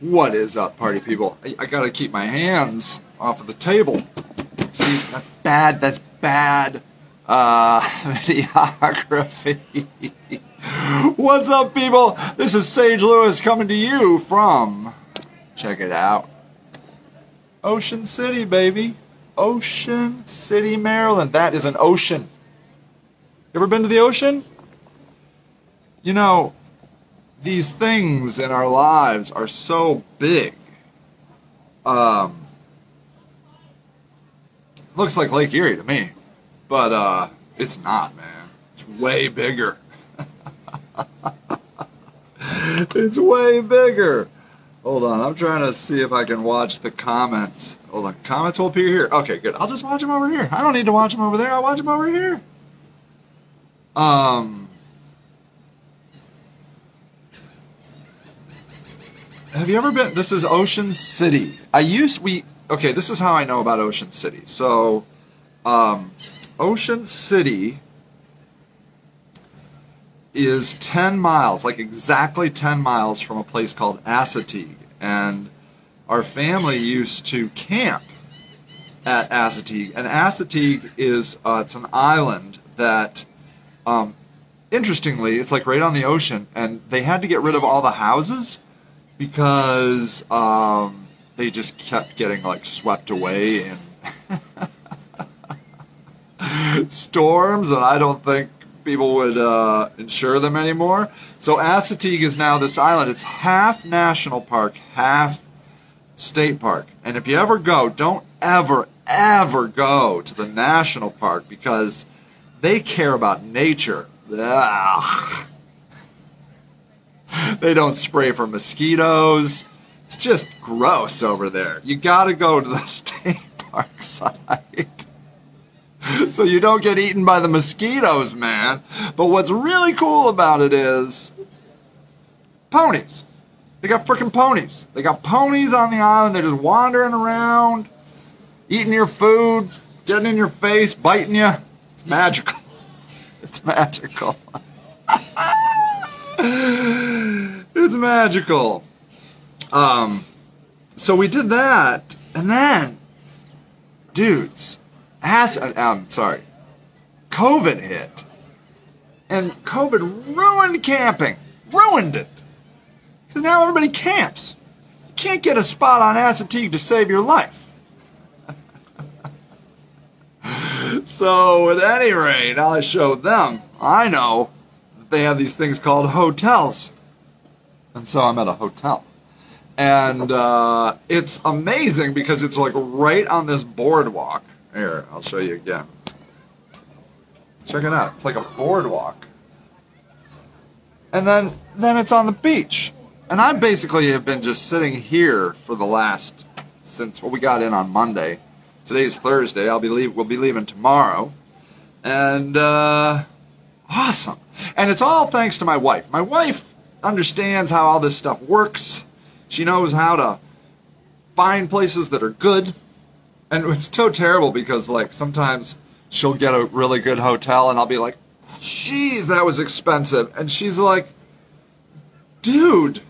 What is up, party people? I, I gotta keep my hands off of the table. See, that's bad. That's bad. Uh, videography. What's up, people? This is Sage Lewis coming to you from. Check it out. Ocean City, baby. Ocean City, Maryland. That is an ocean. You ever been to the ocean? You know, these things in our lives are so big. Um, looks like Lake Erie to me, but uh, it's not, man. It's way bigger. it's way bigger. Hold on, I'm trying to see if I can watch the comments. Hold on, comments will appear here. Okay, good. I'll just watch them over here. I don't need to watch them over there. I'll watch them over here. Um. Have you ever been? This is Ocean City. I used we. Okay, this is how I know about Ocean City. So, um, Ocean City is 10 miles, like exactly 10 miles from a place called Assateague. And our family used to camp at Assateague. And Assateague is, uh, it's an island that, um, interestingly, it's like right on the ocean. And they had to get rid of all the houses because um, they just kept getting like swept away in storms, and I don't think people would uh, insure them anymore. So Assateague is now this island. It's half national park, half state park. And if you ever go, don't ever, ever go to the national park because they care about nature. Ugh. they don't spray for mosquitoes. It's just gross over there. You gotta go to the state park side. so you don't get eaten by the mosquitoes, man. But what's really cool about it is ponies. They got freaking ponies. They got ponies on the island. They're just wandering around, eating your food, getting in your face, biting you. It's magical. It's magical. it's magical. Um, so we did that, and then, dudes, ass. I'm um, sorry, COVID hit, and COVID ruined camping, ruined it. Because now everybody camps. You can't get a spot on Assateague to save your life. so, at any rate, I showed them. I know they have these things called hotels. And so I'm at a hotel. And uh, it's amazing because it's like right on this boardwalk. Here, I'll show you again. Check it out. It's like a boardwalk. And then then it's on the beach. And I basically have been just sitting here for the last since well, we got in on Monday. Today's Thursday. I'll be leave we'll be leaving tomorrow. And uh awesome. And it's all thanks to my wife. My wife understands how all this stuff works. She knows how to find places that are good. And it's so terrible because, like, sometimes she'll get a really good hotel and I'll be like, "Jeez, that was expensive. And she's like, dude,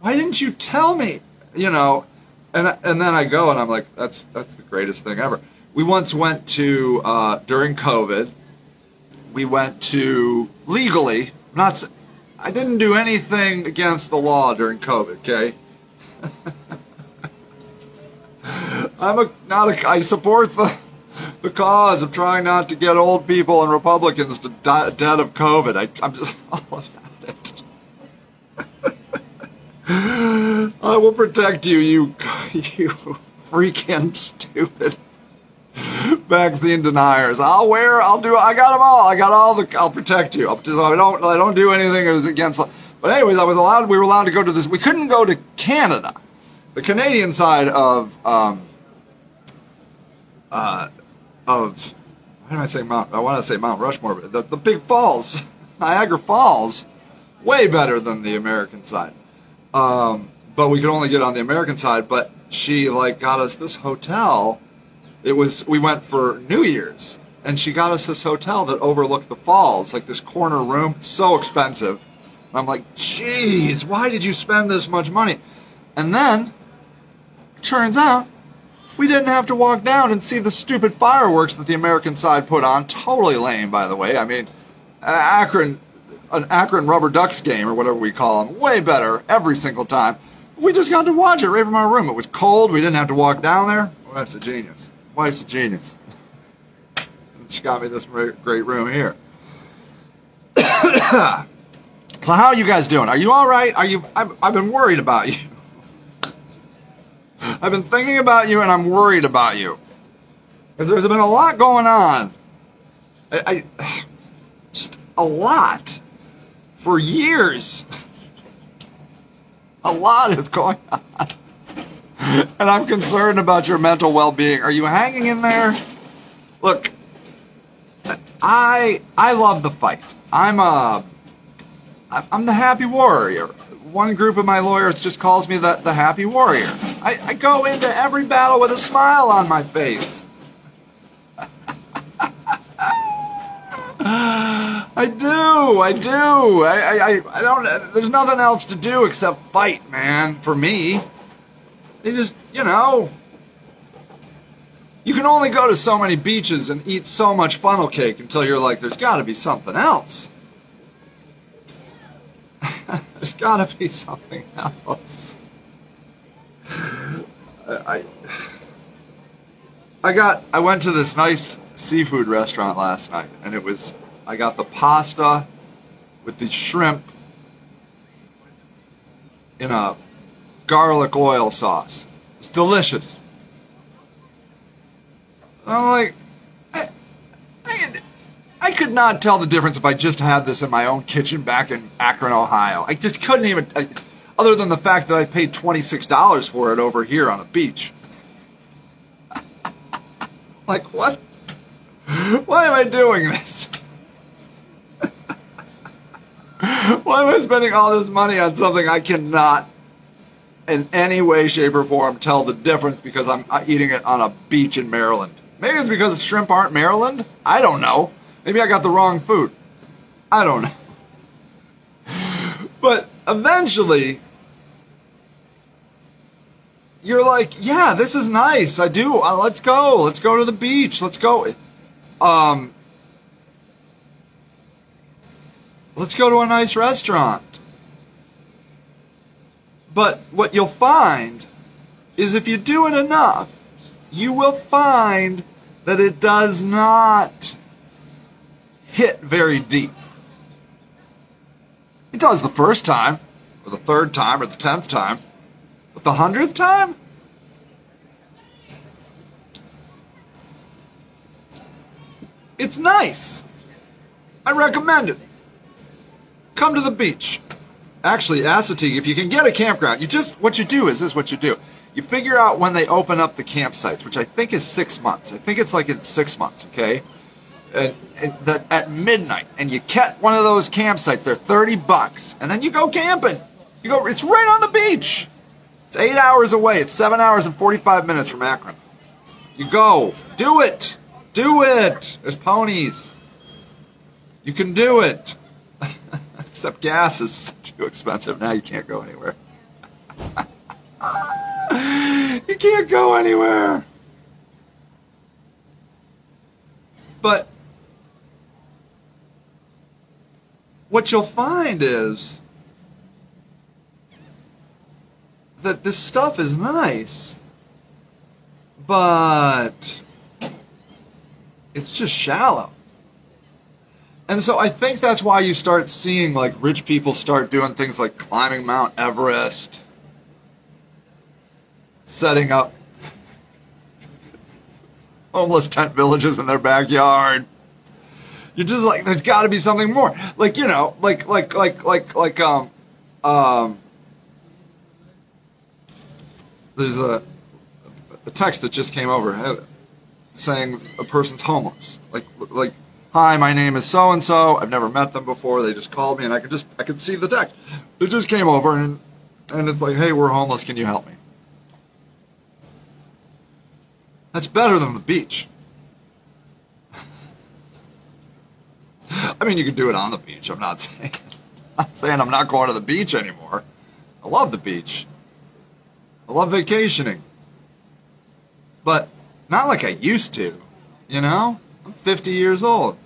why didn't you tell me? You know, and, and then I go and I'm like, that's, that's the greatest thing ever. We once went to, uh, during COVID, we went to legally, not, I didn't do anything against the law during COVID, okay? I'm a, not a, I support the, the cause of trying not to get old people and Republicans to die dead of COVID. I, I'm just all about it. I will protect you, you, you freaking stupid vaccine deniers. I'll wear. I'll do. I got them all. I got all the. I'll protect you. Just, I don't. I don't do anything that is against. But anyways, I was allowed. We were allowed to go to this. We couldn't go to Canada, the Canadian side of um, uh, of. Why did I say Mount? I want to say Mount Rushmore, but the, the big falls, Niagara Falls, way better than the American side. Um, but we could only get on the American side. But she like got us this hotel it was we went for New Year's, and she got us this hotel that overlooked the falls, like this corner room, so expensive. And I'm like, geez, why did you spend this much money? And then, turns out, we didn't have to walk down and see the stupid fireworks that the American side put on. Totally lame, by the way. I mean, Akron, an Akron Rubber Ducks game or whatever we call them, way better every single time. We just got to watch it right from our room. It was cold. We didn't have to walk down there. That's a genius. Wife's a genius. She got me this great room here. so how are you guys doing? Are you all right? Are you? I've, I've been worried about you. I've been thinking about you and I'm worried about you. Because there's been a lot going on. I, I, just a lot. For years. A lot is going on. And I'm concerned about your mental well being. Are you hanging in there? Look, I I love the fight. I'm uh, a I'm the happy warrior one group of my lawyers just calls me the, the happy warrior. I, I go into every battle with a smile on my face. I do, I do. I, I, I don't. There's nothing else to do except fight, man. For me, they just, you know, you can only go to so many beaches and eat so much funnel cake until you're like, there's got to be something else. There's gotta be something else. I, I got, I went to this nice seafood restaurant last night, and it was, I got the pasta with the shrimp in a garlic oil sauce. It's delicious. I'm like, I, I, I could not tell the difference if I just had this in my own kitchen back in Akron, Ohio. I just couldn't even, I, other than the fact that I paid $26 for it over here on a beach. like, what? Why am I doing this? Why am I spending all this money on something I cannot, in any way, shape, or form, tell the difference because I'm eating it on a beach in Maryland? Maybe it's because the shrimp aren't Maryland? I don't know. Maybe I got the wrong food. I don't know. But eventually, you're like, yeah, this is nice. I do. Uh, let's go. Let's go to the beach. Let's go. Um, let's go to a nice restaurant. But what you'll find is if you do it enough, you will find that it does not hit very deep. It does the first time, or the third time, or the tenth time. But the hundredth time? It's nice. I recommend it. Come to the beach. Actually, Assateague, if you can get a campground, you just, what you do is this is what you do. You figure out when they open up the campsites, which I think is six months. I think it's like in six months, okay? and at, at midnight and you catch one of those campsites, they're 30 bucks. And then you go camping. You go, it's right on the beach. It's eight hours away. It's seven hours and 45 minutes from Akron. You go. Do it. Do it. There's ponies. You can do it. Except gas is too expensive. Now you can't go anywhere. you can't go anywhere. But what you'll find is that this stuff is nice, but it's just shallow. And so I think that's why you start seeing like rich people start doing things like climbing Mount Everest, setting up homeless tent villages in their backyard. You're just like, there's got to be something more. Like, you know, like, like, like, like, like, um, um, there's a, a text that just came over uh, saying a person's homeless. Like, like, hi, my name is so and so. I've never met them before. They just called me, and I could just, I could see the text. It just came over, and and it's like, hey, we're homeless. Can you help me? That's better than the beach. I mean, you can do it on the beach. I'm not saying, I'm not saying I'm not going to the beach anymore. I love the beach. I love vacationing. But not like I used to, you know? I'm 50 years old.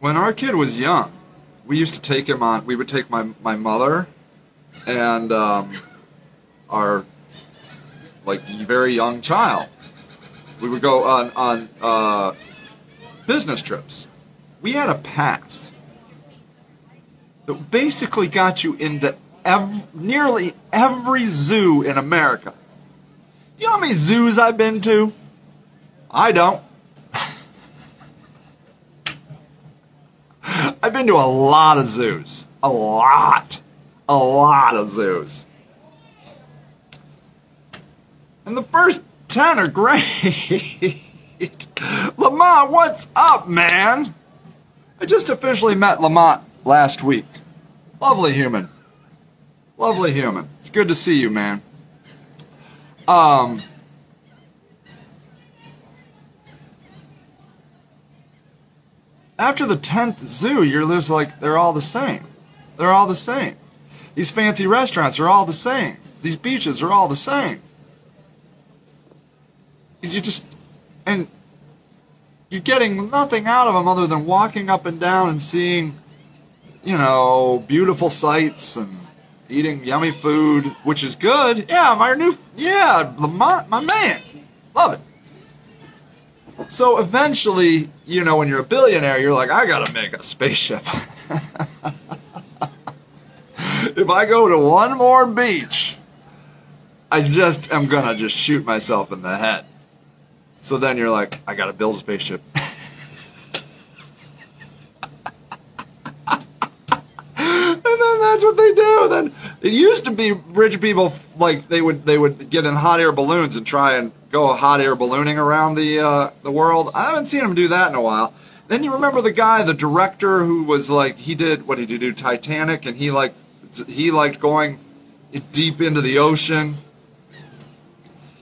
When our kid was young, we used to take him on, we would take my, my mother and um, our like very young child. We would go on, on uh, business trips. We had a pass that basically got you into nearly every zoo in America. You know how many zoos I've been to? I don't. I've been to a lot of zoos. A lot. A lot of zoos. And the first 10 are great. Lamont, what's up, man? I just officially met Lamont last week. Lovely human. Lovely human. It's good to see you, man. Um, after the 10th zoo, you're just like, they're all the same. They're all the same. These fancy restaurants are all the same. These beaches are all the same. You just, and you're getting nothing out of them other than walking up and down and seeing, you know, beautiful sights and eating yummy food, which is good. Yeah, my new, yeah, Lamont, my man. Love it. So eventually, you know, when you're a billionaire, you're like, I gotta make a spaceship. if I go to one more beach, I just am gonna just shoot myself in the head. So then you're like, I gotta build a spaceship. and then that's what they do. Then it used to be rich people like they would they would get in hot air balloons and try and go hot air ballooning around the uh, the world. I haven't seen them do that in a while. Then you remember the guy, the director, who was like he did what did he do Titanic, and he like he liked going deep into the ocean.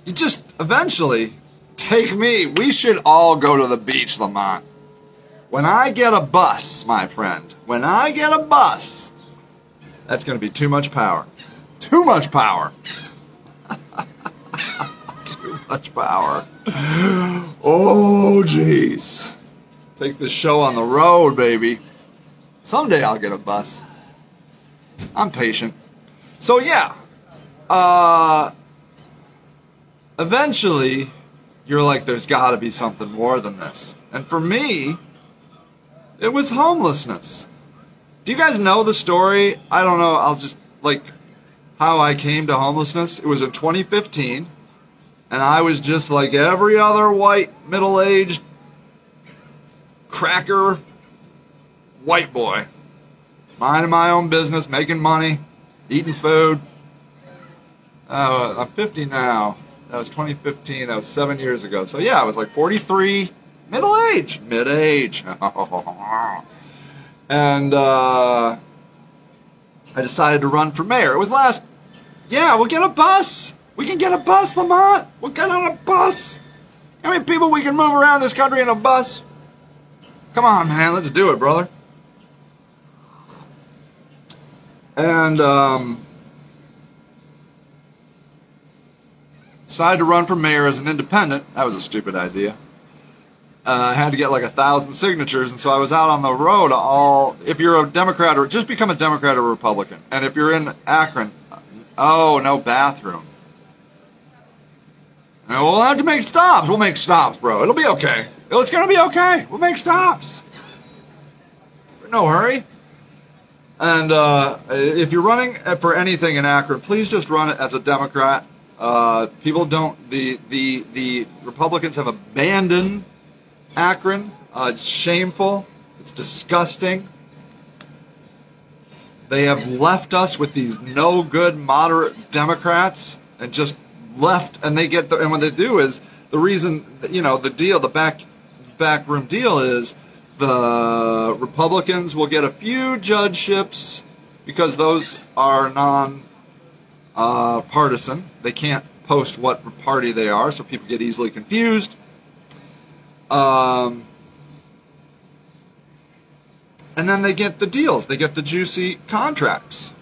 You just eventually take me. We should all go to the beach, Lamont. When I get a bus, my friend, when I get a bus, that's going to be too much power. Too much power. too much power. Oh, jeez. Take this show on the road, baby. Someday I'll get a bus. I'm patient. So, yeah. Uh, eventually, you're like, there's got to be something more than this. And for me, it was homelessness. Do you guys know the story? I don't know. I'll just, like, how I came to homelessness. It was in 2015, and I was just like every other white, middle aged, cracker white boy. Minding my own business, making money, eating food. Uh, I'm 50 now. That was 2015. That was seven years ago. So yeah, I was like 43, middle age, mid age. And uh, I decided to run for mayor. It was last. Yeah, we'll get a bus. We can get a bus, Lamont. We'll get on a bus. How many people we can move around this country in a bus? Come on, man. Let's do it, brother. And um, decided to run for mayor as an independent. That was a stupid idea. Uh, I had to get like a thousand signatures, and so I was out on the road all. If you're a Democrat or just become a Democrat or Republican, and if you're in Akron, oh no bathroom. And we'll have to make stops. We'll make stops, bro. It'll be okay. It's gonna be okay. We'll make stops. No hurry. And uh, if you're running for anything in Akron, please just run it as a Democrat. Uh, people don't. The the the Republicans have abandoned Akron. Uh, it's shameful. It's disgusting. They have left us with these no good moderate Democrats and just left. And they get the, and what they do is the reason you know the deal, the back backroom deal is the Republicans will get a few judgeships because those are non uh, partisan. They can't post what party they are, so people get easily confused. Um, And then they get the deals. They get the juicy contracts.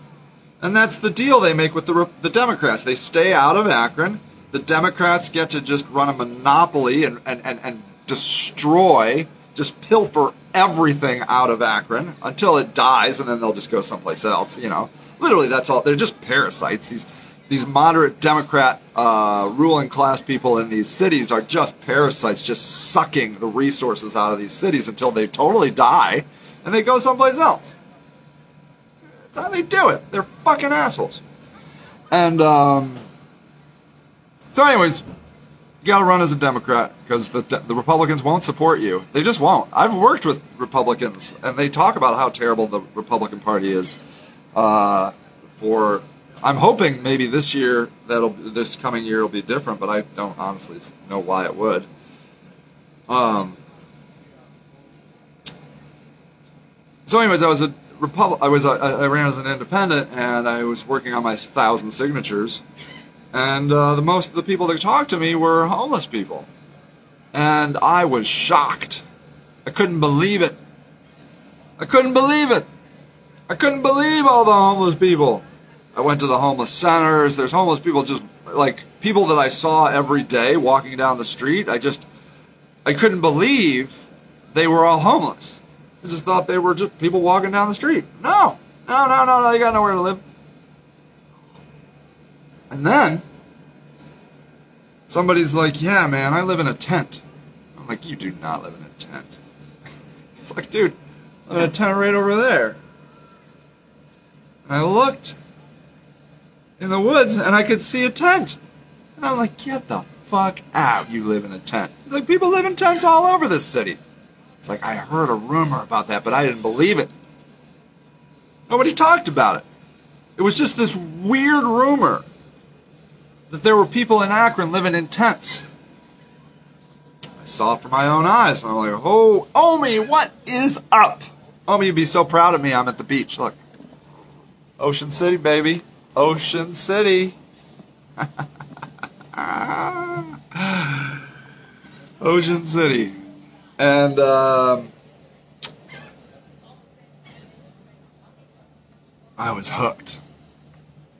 And that's the deal they make with the, the Democrats. They stay out of Akron. The Democrats get to just run a monopoly and, and, and, and destroy, just pilfer everything out of Akron until it dies, and then they'll just go someplace else, you know. Literally, that's all. They're just parasites. These these moderate Democrat uh, ruling class people in these cities are just parasites, just sucking the resources out of these cities until they totally die and they go someplace else. That's how they do it. They're fucking assholes. And um, so, anyways, you got to run as a Democrat because the the Republicans won't support you. They just won't. I've worked with Republicans, and they talk about how terrible the Republican Party is. Uh, for I'm hoping maybe this year that'll this coming year will be different, but I don't honestly know why it would. Um. So, anyways, I was a Republic. I was a, I ran as an independent, and I was working on my thousand signatures, and uh, the most of the people that talked to me were homeless people, and I was shocked. I couldn't believe it. I couldn't believe it. I couldn't believe all the homeless people. I went to the homeless centers. There's homeless people just like people that I saw every day walking down the street. I just I couldn't believe they were all homeless. I just thought they were just people walking down the street. No, no, no, no, no. They got nowhere to live. And then somebody's like, "Yeah, man, I live in a tent." I'm like, "You do not live in a tent." He's like, "Dude, I live in a tent right over there." And I looked in the woods and I could see a tent. And I'm like, get the fuck out. You live in a tent. Like, people live in tents all over this city. It's like, I heard a rumor about that, but I didn't believe it. Nobody talked about it. It was just this weird rumor that there were people in Akron living in tents. I saw it for my own eyes, and I'm like, oh, Omi, what is up? Omi, you'd be so proud of me. I'm at the beach. Look. Ocean City, baby. Ocean City. Ocean City. And um, I was hooked.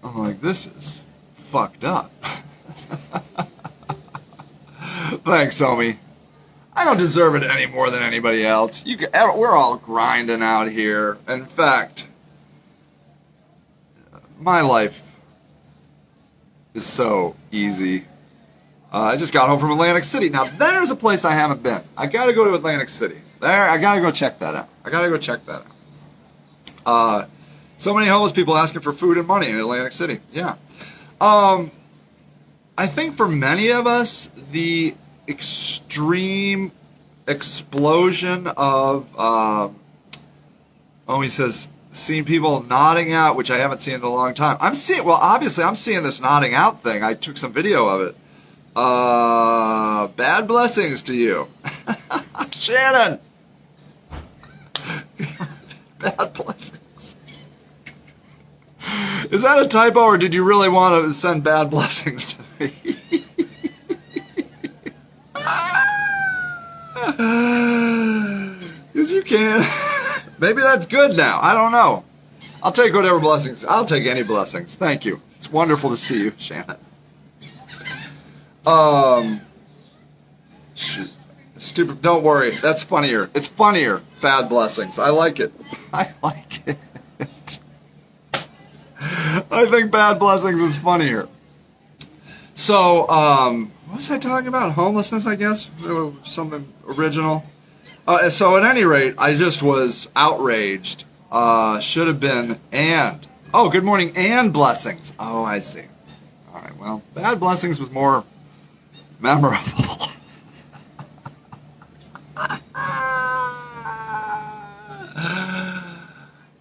I'm like, this is fucked up. Thanks, homie. I don't deserve it any more than anybody else. You, we're all grinding out here. In fact, my life is so easy. Uh, I just got home from Atlantic City. Now there's a place I haven't been. I gotta go to Atlantic City. There, I gotta go check that out. I gotta go check that out. Uh, so many homeless people asking for food and money in Atlantic City. Yeah. Um, I think for many of us, the extreme explosion of, uh, oh, he says seen people nodding out, which I haven't seen in a long time. I'm seeing, well, obviously, I'm seeing this nodding out thing. I took some video of it. Uh, bad blessings to you, Shannon. bad blessings. Is that a typo, or did you really want to send bad blessings to me? Because you can. Maybe that's good now. I don't know. I'll take whatever blessings. I'll take any blessings. Thank you. It's wonderful to see you, Shannon. Um, stupid. Don't worry. That's funnier. It's funnier. Bad blessings. I like it. I like it. I think bad blessings is funnier. So, um, what was I talking about? Homelessness, I guess. Something original. Uh, so at any rate, I just was outraged. Uh, should have been and. Oh, good morning and blessings. Oh, I see. All right. Well, bad blessings was more memorable.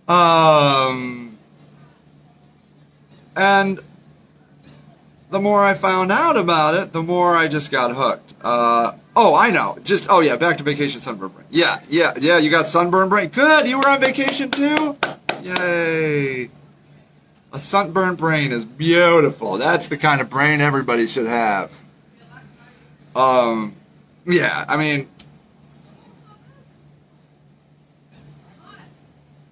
um, and the more I found out about it, the more I just got hooked. Uh, Oh, I know. Just oh yeah, back to vacation sunburn brain. Yeah, yeah, yeah. You got sunburn brain. Good. You were on vacation too. Yay. A sunburn brain is beautiful. That's the kind of brain everybody should have. Um, yeah. I mean,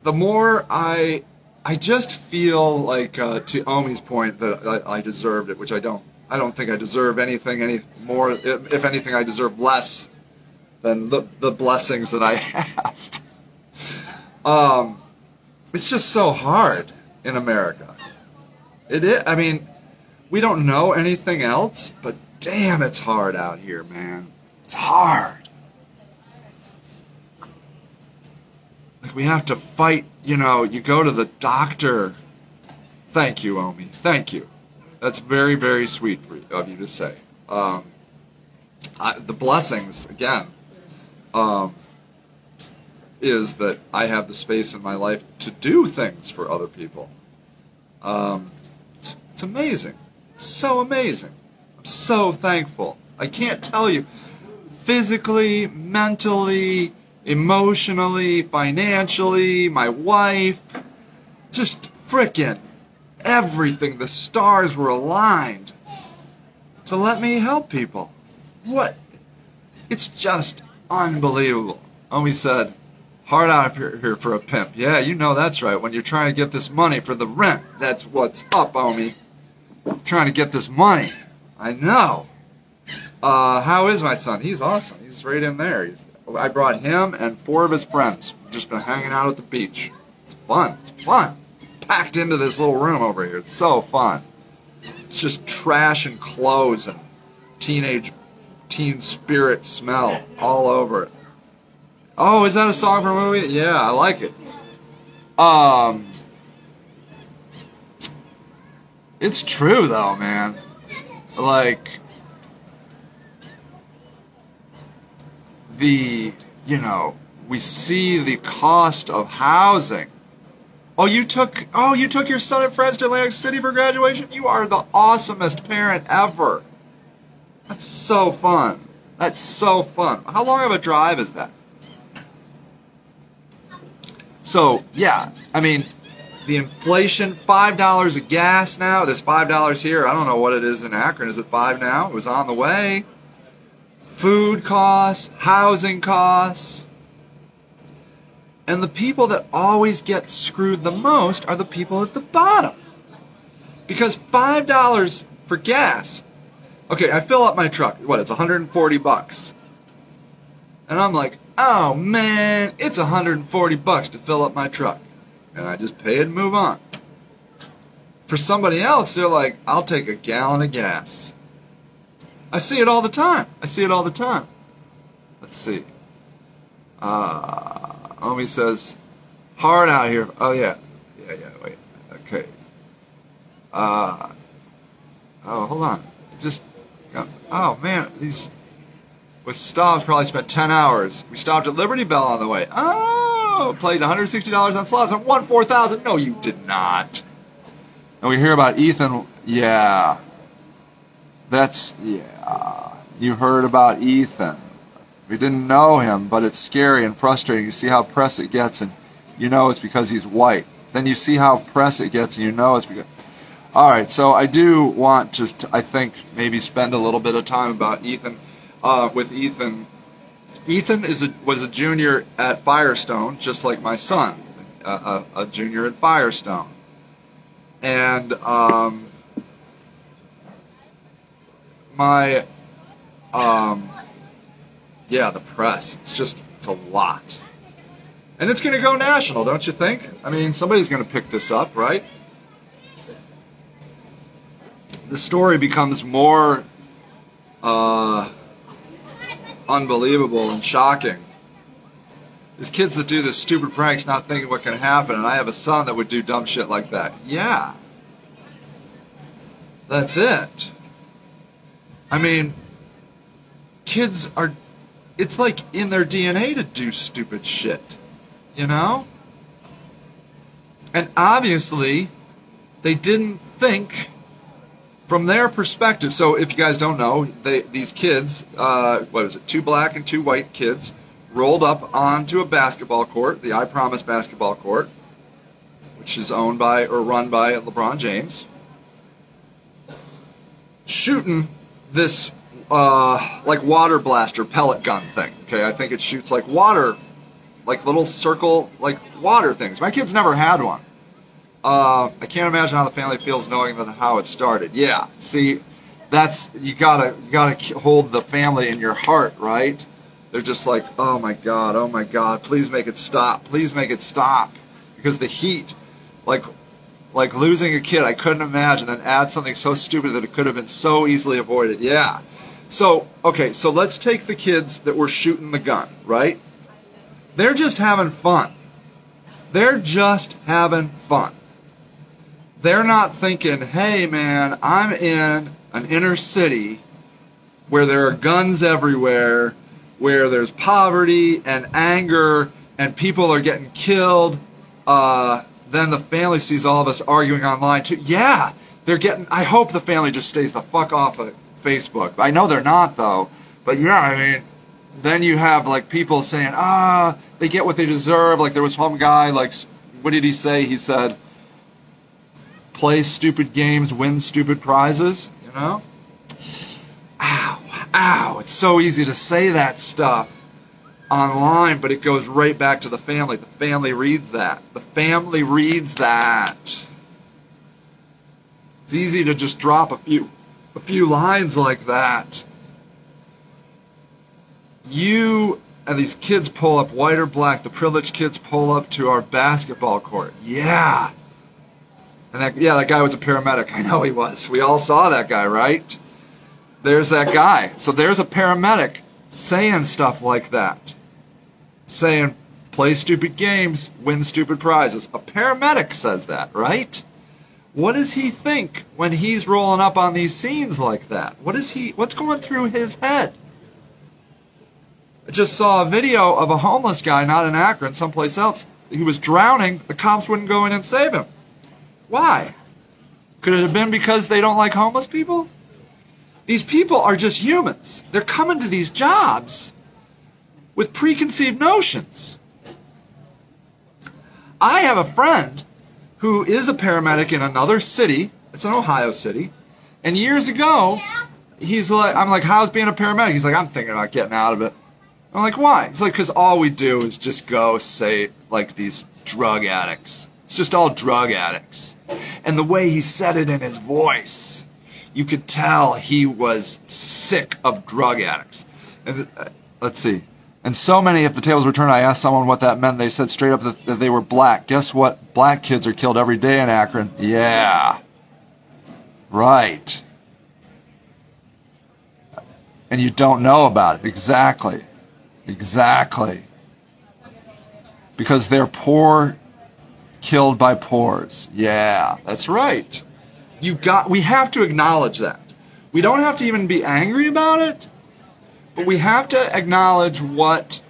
the more I, I just feel like uh, to Omi's point that I, I deserved it, which I don't. I don't think I deserve anything any more. If, anything, I deserve less than the, the blessings that I have. um, it's just so hard in America. It is. I mean, we don't know anything else, but damn, it's hard out here, man. It's hard. Like we have to fight. You know, you go to the doctor. Thank you, Omi. Thank you. That's very, very sweet for, of you to say. Um, I, the blessings again um, is that I have the space in my life to do things for other people. Um, it's, it's amazing. It's so amazing. I'm so thankful. I can't tell you. Physically, mentally, emotionally, financially, my wife, just frickin' everything. The stars were aligned to let me help people. What? It's just unbelievable. Omi said, hard out here, here for a pimp. Yeah, you know that's right. When you're trying to get this money for the rent, that's what's up, Omi. trying to get this money. I know. Uh, how is my son? He's awesome. He's right in there. He's, I brought him and four of his friends. Just been hanging out at the beach. It's fun. It's fun. Packed into this little room over here. It's so fun. It's just trash and clothes and teenage teen spirit smell all over it. Oh, is that a song from a movie? Yeah, I like it. Um, it's true though, man. Like the, you know, we see the cost of housing. Oh, you took oh, you took your son and friends to Atlantic City for graduation? You are the awesomest parent ever. That's so fun. That's so fun. How long of a drive is that? So, yeah, I mean, the inflation, $5 of gas now. There's $5 here. I don't know what it is in Akron. Is it 5 now? It was on the way. Food costs, housing costs. And the people that always get screwed the most are the people at the bottom. Because $5 for gas Okay, I fill up my truck. What? It's 140 bucks. And I'm like, oh man, it's 140 bucks to fill up my truck. And I just pay it and move on. For somebody else, they're like, I'll take a gallon of gas. I see it all the time. I see it all the time. Let's see. Uh, Omi says, hard out here. Oh, yeah. Yeah, yeah, wait. Okay. Uh, oh, hold on. Just Oh man, these with stops probably spent 10 hours. We stopped at Liberty Bell on the way. Oh, played $160 on slots and won 4000 No, you did not. And we hear about Ethan. Yeah. That's, yeah. You heard about Ethan. We didn't know him, but it's scary and frustrating. You see how press it gets, and you know it's because he's white. Then you see how press it gets, and you know it's because all right, so I do want to, I think, maybe spend a little bit of time about Ethan, uh, with Ethan. Ethan is a, was a junior at Firestone, just like my son, a, a junior at Firestone, and um, my, um, yeah, the press. It's just, it's a lot, and it's going to go national, don't you think? I mean, somebody's going to pick this up, right? The story becomes more uh, unbelievable and shocking. These kids that do this stupid pranks not thinking what can happen, and I have a son that would do dumb shit like that. Yeah. That's it. I mean, kids are. It's like in their DNA to do stupid shit. You know? And obviously, they didn't think from their perspective, so if you guys don't know, they, these kids, uh, what is it, two black and two white kids, rolled up onto a basketball court, the I Promise basketball court, which is owned by or run by LeBron James, shooting this uh, like water blaster pellet gun thing. Okay, I think it shoots like water like little circle like water things. My kids never had one. Uh, I can't imagine how the family feels knowing that how it started. Yeah, see, that's you gotta you gotta hold the family in your heart, right? They're just like, oh my god, oh my god, please make it stop, please make it stop, because the heat, like like losing a kid, I couldn't imagine. Then add something so stupid that it could have been so easily avoided. Yeah. So okay, so let's take the kids that were shooting the gun, right? They're just having fun. They're just having fun. They're not thinking, hey man, I'm in an inner city where there are guns everywhere, where there's poverty and anger and people are getting killed. Uh, then the family sees all of us arguing online too. Yeah, they're getting. I hope the family just stays the fuck off of Facebook. I know they're not though. But yeah, I mean, then you have like people saying, ah, they get what they deserve. Like there was some guy, like, what did he say? He said, play stupid games, win stupid prizes. You know? Ow, ow! It's so easy to say that stuff online, but it goes right back to the family. The family reads that. The family reads that. It's easy to just drop a few a few lines like that. You and these kids pull up white or black, the privileged kids pull up to our basketball court. Yeah. And that yeah, that guy was a paramedic. I know he was. We all saw that guy, right? There's that guy. So there's a paramedic saying stuff like that. Saying, play stupid games, win stupid prizes. A paramedic says that, right? What does he think when he's rolling up on these scenes like that? What is he what's going through his head? I just saw a video of a homeless guy, not in Akron, someplace else. He was drowning. The cops wouldn't go in and save him. Why? Could it have been because they don't like homeless people? These people are just humans. They're coming to these jobs with preconceived notions. I have a friend who is a paramedic in another city. It's an Ohio city. And years ago, he's like, I'm like, how's being a paramedic? He's like, I'm thinking about getting out of it. I'm like, why? He's like, because all we do is just go say, like, these drug addicts. It's just all drug addicts. And the way he said it in his voice, you could tell he was sick of drug addicts. And, uh, let's see. And so many, if the tables were turned, I asked someone what that meant. They said straight up that, that they were black. Guess what? Black kids are killed every day in Akron. Yeah. Right. And you don't know about it. Exactly. Exactly. Because they're poor killed by pores. Yeah, that's right. You got we have to acknowledge that. We don't have to even be angry about it, but we have to acknowledge what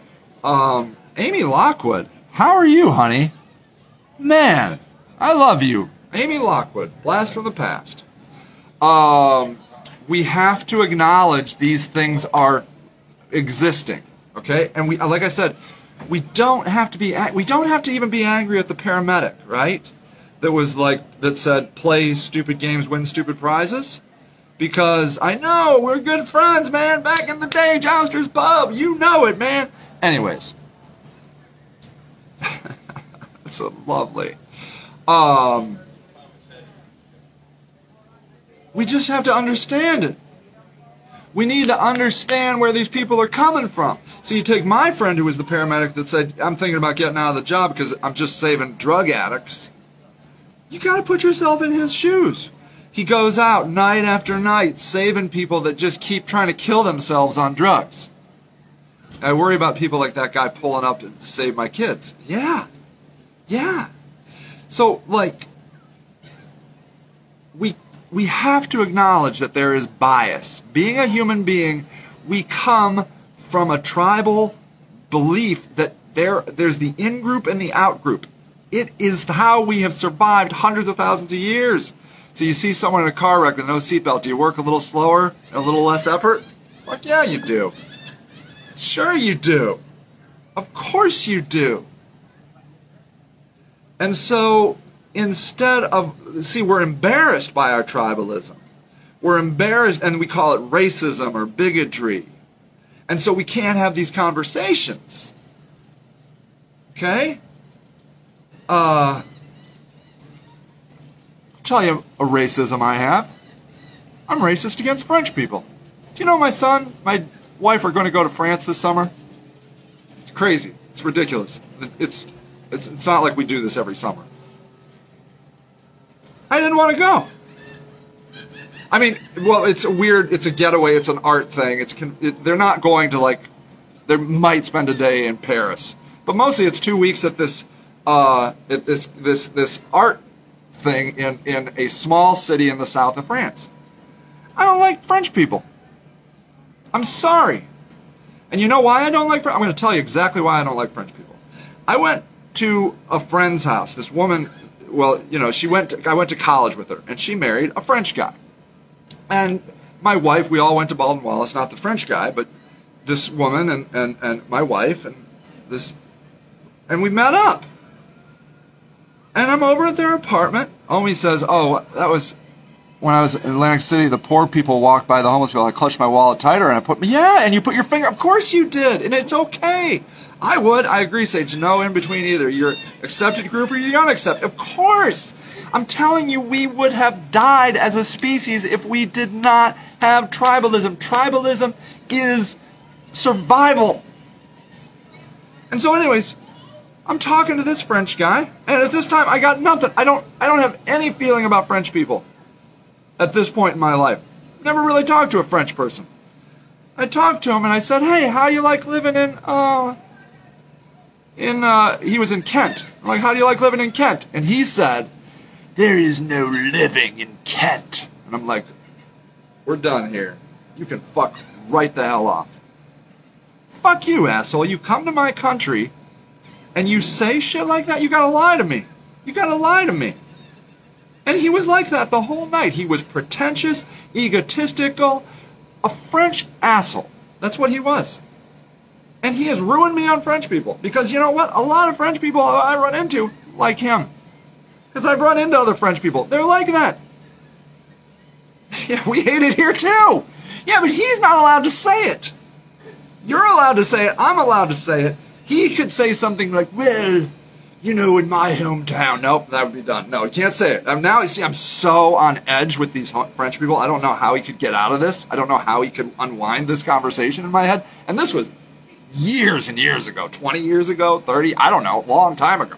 um, Amy Lockwood. How are you, honey? Man, I love you. Amy Lockwood, blast from the past. Um, we have to acknowledge these things are existing. Okay, and we, like I said, we don't have to be, we don't have to even be angry at the paramedic, right? That was like that said, play stupid games, win stupid prizes. Because I know we're good friends, man. Back in the day, Jouster's Pub, you know it, man. Anyways, that's so lovely. Um, we just have to understand it. We need to understand where these people are coming from. So you take my friend who was the paramedic that said, I'm thinking about getting out of the job because I'm just saving drug addicts. You got to put yourself in his shoes. He goes out night after night saving people that just keep trying to kill themselves on drugs. I worry about people like that guy pulling up to save my kids. Yeah. Yeah. So, like, we we have to acknowledge that there is bias. Being a human being, we come from a tribal belief that there there's the in group and the out group. It is how we have survived hundreds of thousands of years. So you see someone in a car wreck with no seatbelt, do you work a little slower and a little less effort? Like, yeah, you do. Sure you do. Of course you do. And so instead of, see, we're embarrassed by our tribalism. We're embarrassed, and we call it racism or bigotry. And so we can't have these conversations. Okay? Uh, I'll tell you a racism I have. I'm racist against French people. Do you know my son, my wife are going to go to France this summer? It's crazy. It's ridiculous. It's, it's, it's not like we do this every summer. I didn't want to go. I mean, well, it's a weird, it's a getaway, it's an art thing. It's it, they're not going to like, they might spend a day in Paris, but mostly it's two weeks at this, uh, at this this this art thing in in a small city in the south of France. I don't like French people. I'm sorry. And you know why I don't like French? I'm going to tell you exactly why I don't like French people. I went to a friend's house. This woman, well, you know, she went. To, I went to college with her, and she married a French guy. And my wife, we all went to Baldwin Wallace, not the French guy, but this woman and, and, and my wife and this, and we met up. And I'm over at their apartment. Omi says, Oh, that was when I was in Atlantic City. The poor people walked by the homeless people. I clutched my wallet tighter and I put, yeah, and you put your finger, of course you did. And it's okay. I would, I agree, Sage. No in between either. You're accepted group or you're unaccepted. Of course. I'm telling you, we would have died as a species if we did not have tribalism. Tribalism is survival. And so, anyways, I'm talking to this French guy, and at this time I got nothing. I don't I don't have any feeling about French people at this point in my life. Never really talked to a French person. I talked to him and I said, "Hey, how you like living in uh in uh he was in Kent. I'm like, "How do you like living in Kent?" And he said, there is no living in Kent. And I'm like, we're done here. You can fuck right the hell off. Fuck you, asshole. You come to my country and you say shit like that, you gotta lie to me. You gotta lie to me. And he was like that the whole night. He was pretentious, egotistical, a French asshole. That's what he was. And he has ruined me on French people. Because you know what? A lot of French people I run into like him. Because I've run into other French people. They're like that. Yeah, we hate it here too. Yeah, but he's not allowed to say it. You're allowed to say it. I'm allowed to say it. He could say something like, well, you know, in my hometown. Nope, that would be done. No, he can't say it. I'm now, you see, I'm so on edge with these French people. I don't know how he could get out of this. I don't know how he could unwind this conversation in my head. And this was years and years ago 20 years ago, 30, I don't know, a long time ago.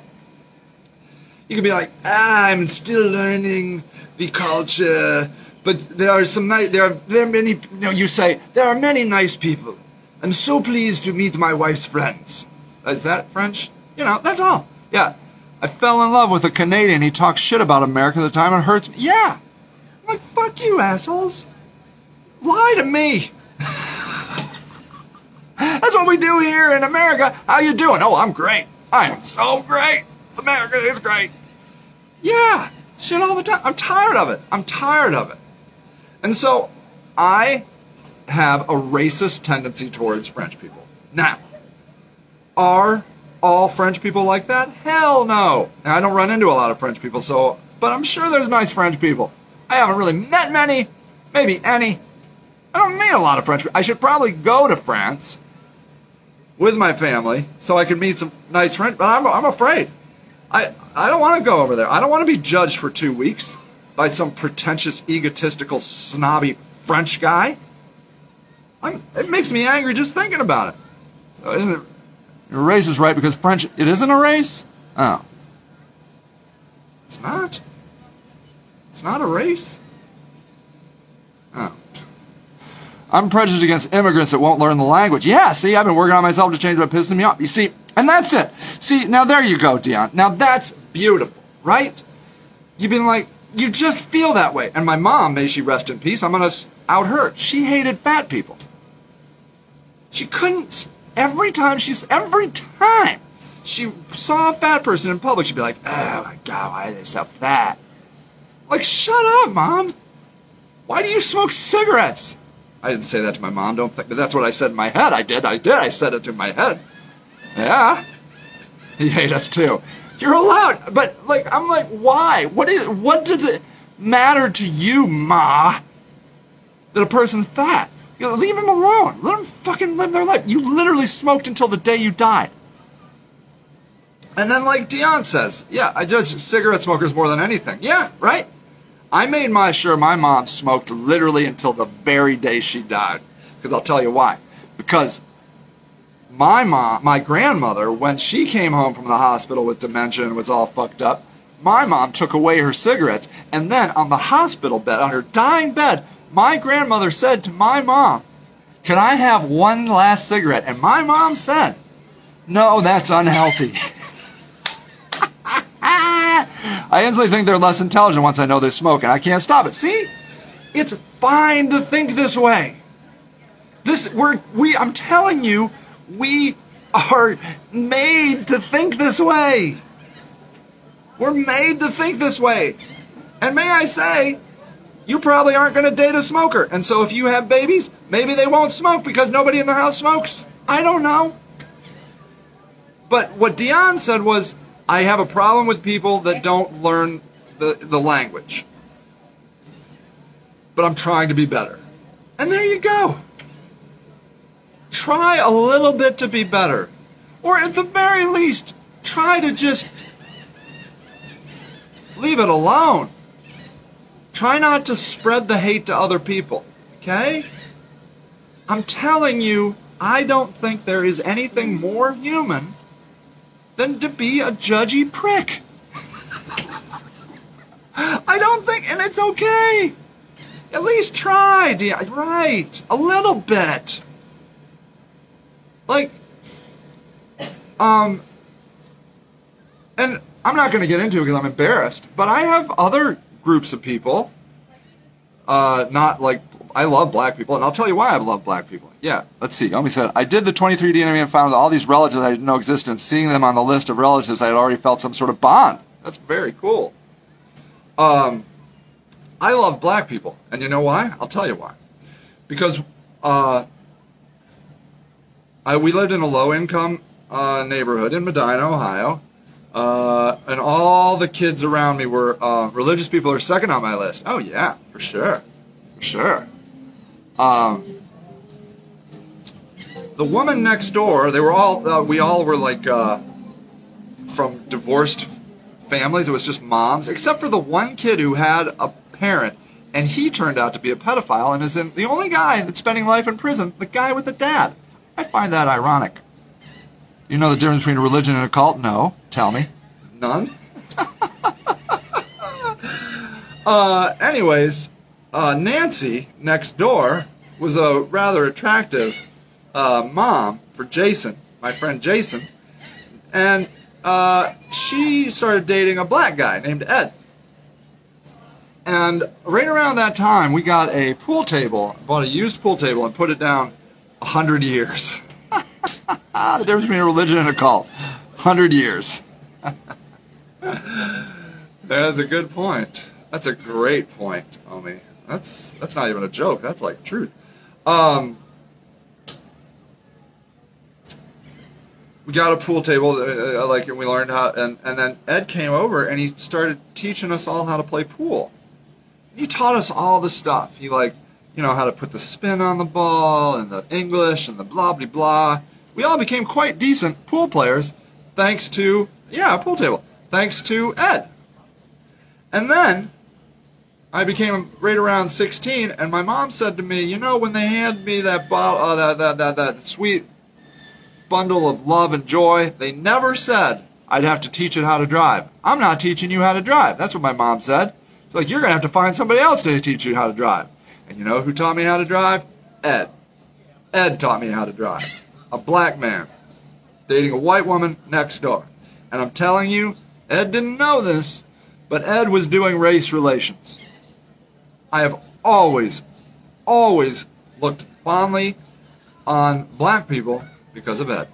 You can be like, ah, I'm still learning the culture, but there are some nice, there are there are many. You know, you say there are many nice people. I'm so pleased to meet my wife's friends. Is that French? You know, that's all. Yeah, I fell in love with a Canadian. He talks shit about America the time. It hurts me. Yeah, I'm like fuck you, assholes. Lie to me. That's what we do here in America. How you doing? Oh, I'm great. I am so great. America is great. Yeah, shit all the time. I'm tired of it. I'm tired of it. And so I have a racist tendency towards French people. Now, are all French people like that? Hell no. Now, I don't run into a lot of French people, so, but I'm sure there's nice French people. I haven't really met many, maybe any. I don't meet a lot of French people. I should probably go to France with my family so I could meet some nice friends. but I'm, I'm afraid. I, I don't want to go over there. I don't want to be judged for two weeks by some pretentious, egotistical, snobby French guy. I'm, it makes me angry just thinking about it. So isn't it? Your race is right because French. It isn't a race. Oh, it's not. It's not a race. Oh. I'm prejudiced against immigrants that won't learn the language. Yeah, see, I've been working on myself to change what pisses me off. You see, and that's it. See, now there you go, Dion. Now that's beautiful, right? You've been like, you just feel that way. And my mom, may she rest in peace, I'm to out her. She hated fat people. She couldn't, every time she's, every time she saw a fat person in public, she'd be like, oh my God, why are they so fat? Like, shut up, mom. Why do you smoke cigarettes? I didn't say that to my mom, don't think, but that's what I said in my head. I did, I did, I said it to my head. Yeah. He hate us too. You're allowed, but like I'm like, why? What is? What does it matter to you, ma? That a person's fat? You know, leave him alone. Let him fucking live their life. You literally smoked until the day you died. And then, like Dion says, yeah, I judge cigarette smokers more than anything. Yeah, right? I made my sure my mom smoked literally until the very day she died. Because I'll tell you why. Because my mom, my grandmother, when she came home from the hospital with dementia and was all fucked up, my mom took away her cigarettes. And then on the hospital bed, on her dying bed, my grandmother said to my mom, Can I have one last cigarette? And my mom said, No, that's unhealthy. I instantly think they're less intelligent once I know they smoke, and I can't stop it. See? It's fine to think this way. This we're we I'm telling you, we are made to think this way. We're made to think this way. And may I say, you probably aren't going to date a smoker. And so if you have babies, maybe they won't smoke because nobody in the house smokes. I don't know. But what Dion said was, I have a problem with people that don't learn the, the language. But I'm trying to be better. And there you go. Try a little bit to be better. Or at the very least, try to just leave it alone. Try not to spread the hate to other people. Okay? I'm telling you, I don't think there is anything more human than to be a judgy prick. I don't think, and it's okay. At least try, right? A little bit. Like, um, and I'm not going to get into it because I'm embarrassed, but I have other groups of people, uh, not like, I love black people, and I'll tell you why I love black people. Yeah, let's see. Omi said, I did the 23 DNA and found all these relatives I didn't know existed. Seeing them on the list of relatives, I had already felt some sort of bond. That's very cool. Um, I love black people, and you know why? I'll tell you why. Because uh, I, we lived in a low-income uh, neighborhood in Medina, Ohio, uh, and all the kids around me were uh, religious people. Are second on my list. Oh yeah, for sure, for sure. Um, the woman next door, they were all, uh, we all were like uh, from divorced families. It was just moms, except for the one kid who had a parent, and he turned out to be a pedophile and is in, the only guy that's spending life in prison, the guy with a dad. I find that ironic. You know the difference between a religion and a cult? No. Tell me. None? uh, anyways, uh, Nancy next door was a rather attractive uh, mom for Jason, my friend Jason, and uh, she started dating a black guy named Ed. And right around that time, we got a pool table, bought a used pool table, and put it down a hundred years. The difference between a religion and a cult, hundred years. That's a good point. That's a great point, Omi. That's that's not even a joke. That's like truth. Um, we got a pool table, uh, like, and we learned how, and, and then Ed came over and he started teaching us all how to play pool. He taught us all the stuff. He like, you know, how to put the spin on the ball and the English and the blah blah blah. We all became quite decent pool players thanks to, yeah, a pool table, thanks to Ed. And then I became right around 16, and my mom said to me, you know, when they handed me that bottle, uh, that, that, that, that sweet bundle of love and joy. They never said I'd have to teach it how to drive. I'm not teaching you how to drive. That's what my mom said. It's like, you're going to have to find somebody else to teach you how to drive. And you know who taught me how to drive? Ed. Ed taught me how to drive. A black man dating a white woman next door. And I'm telling you, Ed didn't know this, but Ed was doing race relations. I have always, always looked fondly on black people because of Ed.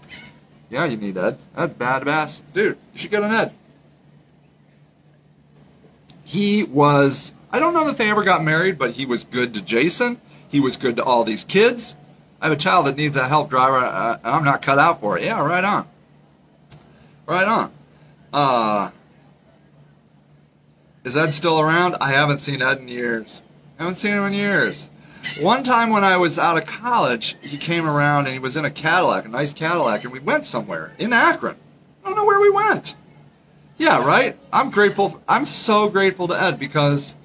Yeah, you need Ed. That's badass. Dude, you should get an Ed. He was, I don't know that they ever got married, but he was good to Jason. He was good to all these kids. I have a child that needs a help driver, uh, and I'm not cut out for it. Yeah, right on. Right on. Uh, is Ed still around? I haven't seen Ed in years. I haven't seen him in years. One time when I was out of college, he came around and he was in a Cadillac, a nice Cadillac, and we went somewhere in Akron. I don't know where we went. Yeah, right? I'm grateful. I'm so grateful to Ed because,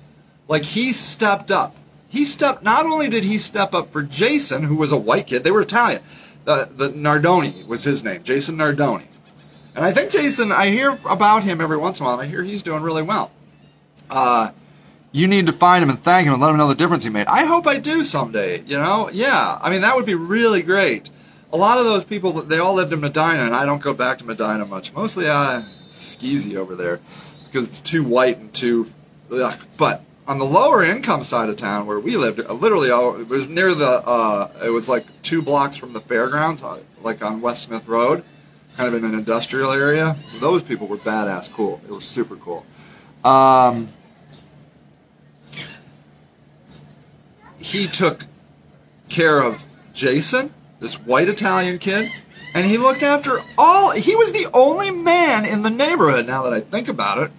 like, he stepped up. He stepped, not only did he step up for Jason, who was a white kid, they were Italian. The, the Nardoni was his name, Jason Nardoni. And I think Jason, I hear about him every once in a while, and I hear he's doing really well. Uh, you need to find him and thank him and let him know the difference he made. I hope I do someday, you know? Yeah, I mean, that would be really great. A lot of those people, they all lived in Medina, and I don't go back to Medina much. Mostly I uh, skeezy over there because it's too white and too. Ugh. But on the lower income side of town where we lived, uh, literally, it was near the, uh, it was like two blocks from the fairgrounds, uh, like on West Smith Road, kind of in an industrial area. Those people were badass cool. It was super cool. Um, he took care of Jason, this white Italian kid, and he looked after all. He was the only man in the neighborhood. Now that I think about it,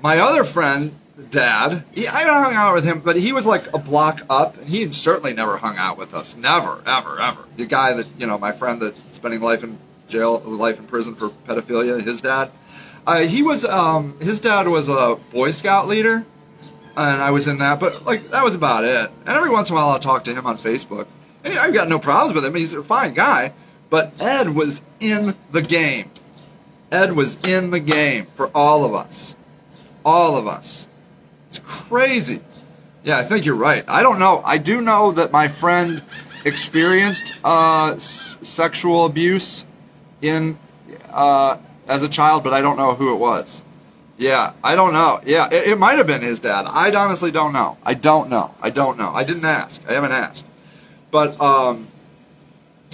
my other friend, Dad, he, I hung out with him, but he was like a block up, he certainly never hung out with us. Never, ever, ever. The guy that you know, my friend that's spending life in jail, life in prison for pedophilia. His dad, uh, he was, um, his dad was a Boy Scout leader and I was in that, but like that was about it. And every once in a while, I'll talk to him on Facebook, and I've got no problems with him. He's a fine guy, but Ed was in the game. Ed was in the game for all of us, all of us. It's crazy. Yeah, I think you're right. I don't know. I do know that my friend experienced uh, s- sexual abuse in uh, as a child, but I don't know who it was. Yeah, I don't know. Yeah, it, it might have been his dad. I honestly don't know. I don't know. I don't know. I didn't ask. I haven't asked. But um,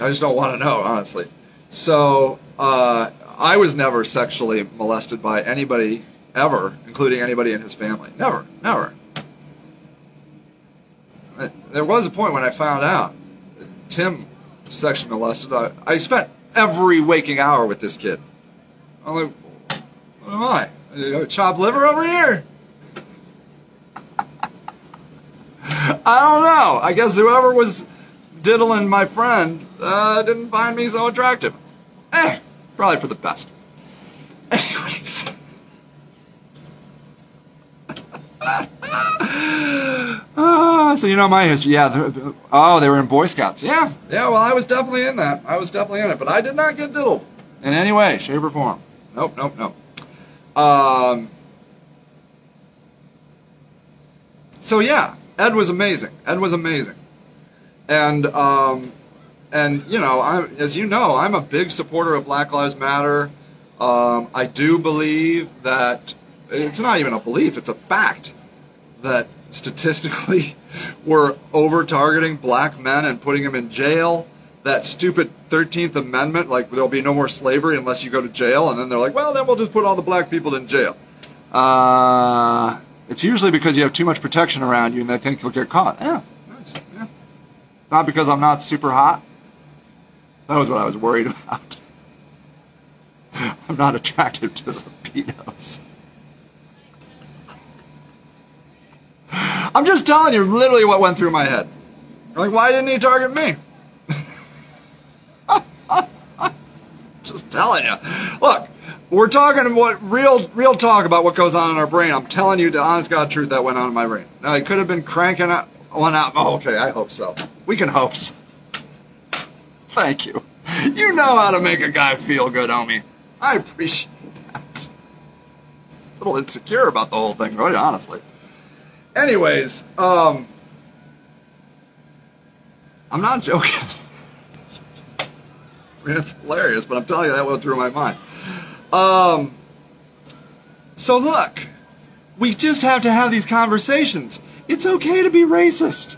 I just don't want to know, honestly. So uh, I was never sexually molested by anybody ever, including anybody in his family. Never, never. There was a point when I found out Tim sexually molested. I, I spent every waking hour with this kid. I'm like, what am I? Chopped liver over here? I don't know. I guess whoever was diddling my friend uh, didn't find me so attractive. Eh, probably for the best. Anyways. Uh, so you know my history. Yeah. Oh, they were in Boy Scouts. Yeah. Yeah, well, I was definitely in that. I was definitely in it. But I did not get diddled in any way, shape, or form. Nope, nope, nope. Um, so yeah, Ed was amazing. Ed was amazing, and um, and you know, I, as you know, I'm a big supporter of Black Lives Matter. Um, I do believe that it's not even a belief; it's a fact that statistically we're over targeting black men and putting them in jail that stupid 13th Amendment, like there'll be no more slavery unless you go to jail, and then they're like, well, then we'll just put all the black people in jail. Uh, it's usually because you have too much protection around you and they think you'll get caught. Yeah, nice. Yeah. Not because I'm not super hot. That was what I was worried about. I'm not attracted to the pedos. I'm just telling you literally what went through my head. Like, why didn't he target me? Just telling you. Look, we're talking what real real talk about what goes on in our brain. I'm telling you the honest God truth that went on in my brain. Now I could have been cranking one out. Oh, okay, I hope so. We can hope so. Thank you. You know how to make a guy feel good, homie. I appreciate that. A little insecure about the whole thing, right? Honestly. Anyways, um, I'm not joking. I mean, it's hilarious, but I'm telling you that went through my mind. Um, so look, we just have to have these conversations. It's okay to be racist.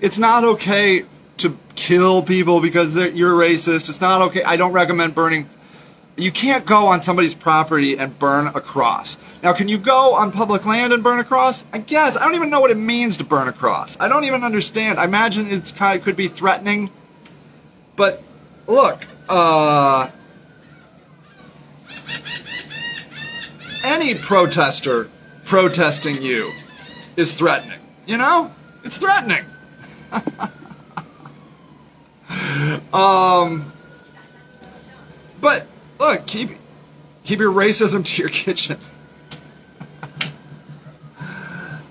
It's not okay to kill people because you're racist. It's not okay. I don't recommend burning. You can't go on somebody's property and burn a cross. Now, can you go on public land and burn a cross? I guess. I don't even know what it means to burn a cross. I don't even understand. I imagine it's kind of could be threatening. But look, uh, any protester protesting you is threatening. You know? It's threatening. um, but look, keep Keep your racism to your kitchen.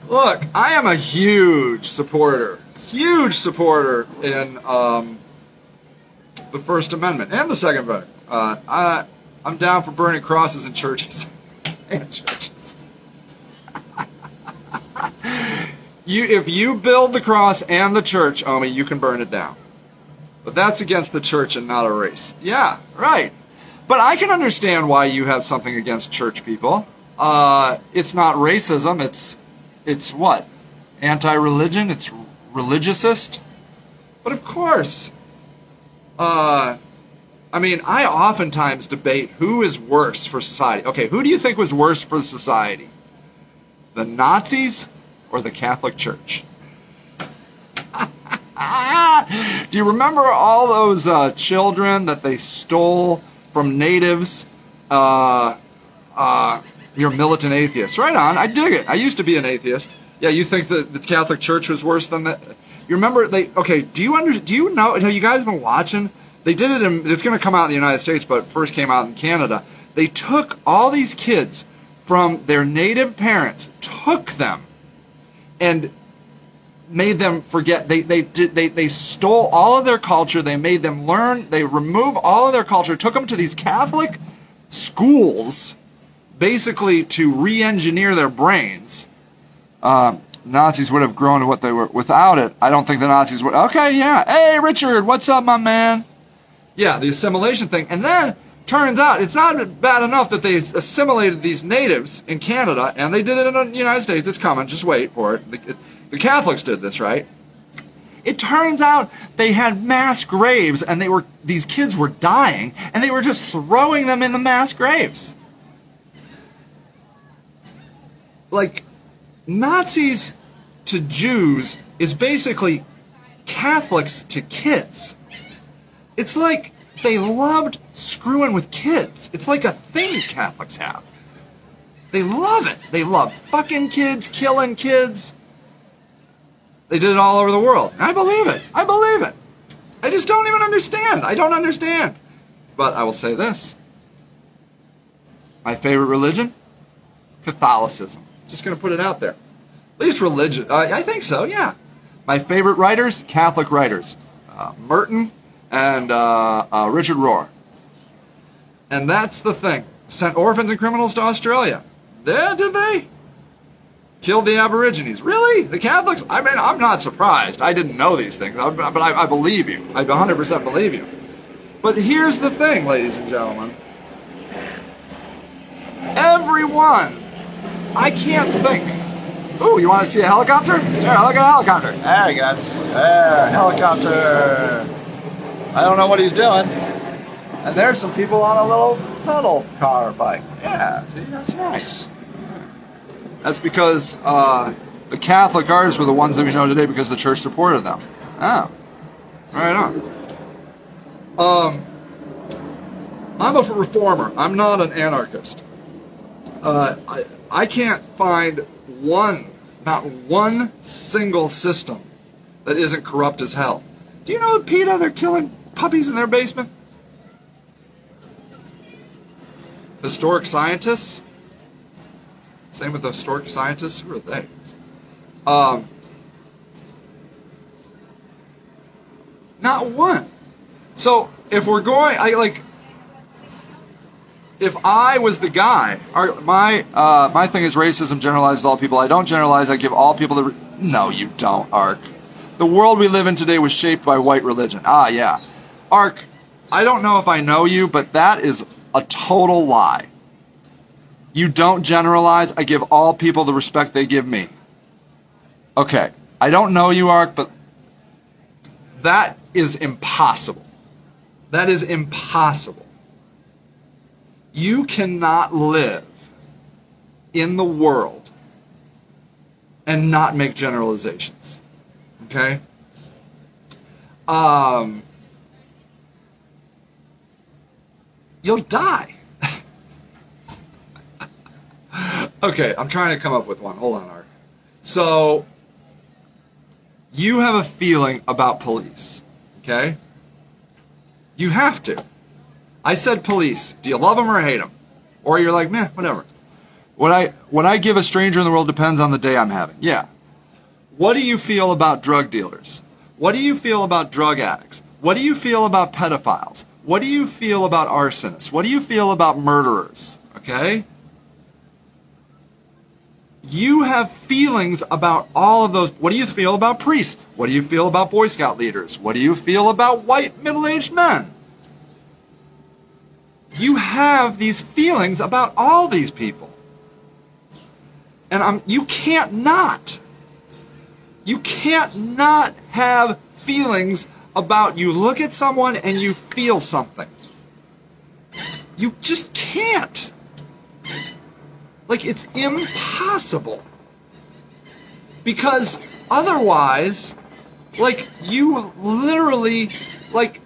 Look, I am a huge supporter, huge supporter in um, the First Amendment and the Second Amendment. Uh, I, I'm down for burning crosses in churches and churches. you, if you build the cross and the church, Omi, you can burn it down. But that's against the church and not a race. Yeah, right. But I can understand why you have something against church people. Uh, it's not racism. It's it's what? Anti-religion. It's religiousist. But of course, uh, I mean, I oftentimes debate who is worse for society. Okay, who do you think was worse for society? The Nazis or the Catholic Church? do you remember all those uh, children that they stole from natives. Uh, uh, you're militant atheist. Right on. I dig it. I used to be an atheist. Yeah, you think that the Catholic Church was worse than that? You remember they? Okay. Do you under? Do you know? Have you guys been watching? They did it. In, it's going to come out in the United States, but first came out in Canada. They took all these kids from their native parents, took them, and made them forget. They they did they they stole all of their culture. They made them learn. They remove all of their culture. Took them to these Catholic schools, basically to re-engineer their brains. Uh, Nazis would have grown to what they were without it. I don't think the Nazis would. Okay, yeah. Hey, Richard, what's up, my man? Yeah, the assimilation thing, and then turns out it's not bad enough that they assimilated these natives in Canada, and they did it in the United States. It's coming. Just wait for it. The Catholics did this, right? It turns out they had mass graves and they were these kids were dying and they were just throwing them in the mass graves. Like Nazis to Jews is basically Catholics to kids. It's like they loved screwing with kids. It's like a thing Catholics have. They love it. They love fucking kids, killing kids. They did it all over the world. I believe it. I believe it. I just don't even understand. I don't understand. But I will say this. My favorite religion? Catholicism. Just going to put it out there. At least religion. Uh, I think so, yeah. My favorite writers? Catholic writers. Uh, Merton and uh, uh Richard Rohr. And that's the thing. Sent orphans and criminals to Australia. Yeah, did they? killed the Aborigines. Really? The Catholics? I mean, I'm not surprised. I didn't know these things, but I, I believe you. I 100% believe you. But here's the thing, ladies and gentlemen. Everyone, I can't think. Ooh, you want to see a helicopter? Sure, look at a helicopter. There he goes. There, helicopter. I don't know what he's doing. And there's some people on a little pedal car bike. Yeah, see, that's nice. That's because uh, the Catholic artists were the ones that we know today because the church supported them. Oh, right on. Um, I'm a reformer. I'm not an anarchist. Uh, I, I can't find one, not one single system that isn't corrupt as hell. Do you know PETA, they're killing puppies in their basement? Historic scientists, same with the historic scientists. Who are they? Um, not one. So if we're going, I like. If I was the guy, my uh, my thing is racism generalizes all people. I don't generalize. I give all people the. No, you don't, Ark. The world we live in today was shaped by white religion. Ah, yeah, Ark. I don't know if I know you, but that is a total lie. You don't generalize. I give all people the respect they give me. Okay. I don't know you, Ark, but that is impossible. That is impossible. You cannot live in the world and not make generalizations. Okay? Um, you'll die. okay, I'm trying to come up with one. Hold on, Art. So, you have a feeling about police, okay? You have to. I said police. Do you love them or hate them? Or you're like, meh, whatever. When I when I give a stranger in the world depends on the day I'm having. Yeah. What do you feel about drug dealers? What do you feel about drug addicts? What do you feel about pedophiles? What do you feel about arsonists? What do you feel about murderers? Okay? You have feelings about all of those. What do you feel about priests? What do you feel about Boy Scout leaders? What do you feel about white middle aged men? You have these feelings about all these people. And I'm, you can't not. You can't not have feelings about you look at someone and you feel something. You just can't. Like, it's impossible. Because otherwise, like, you literally, like,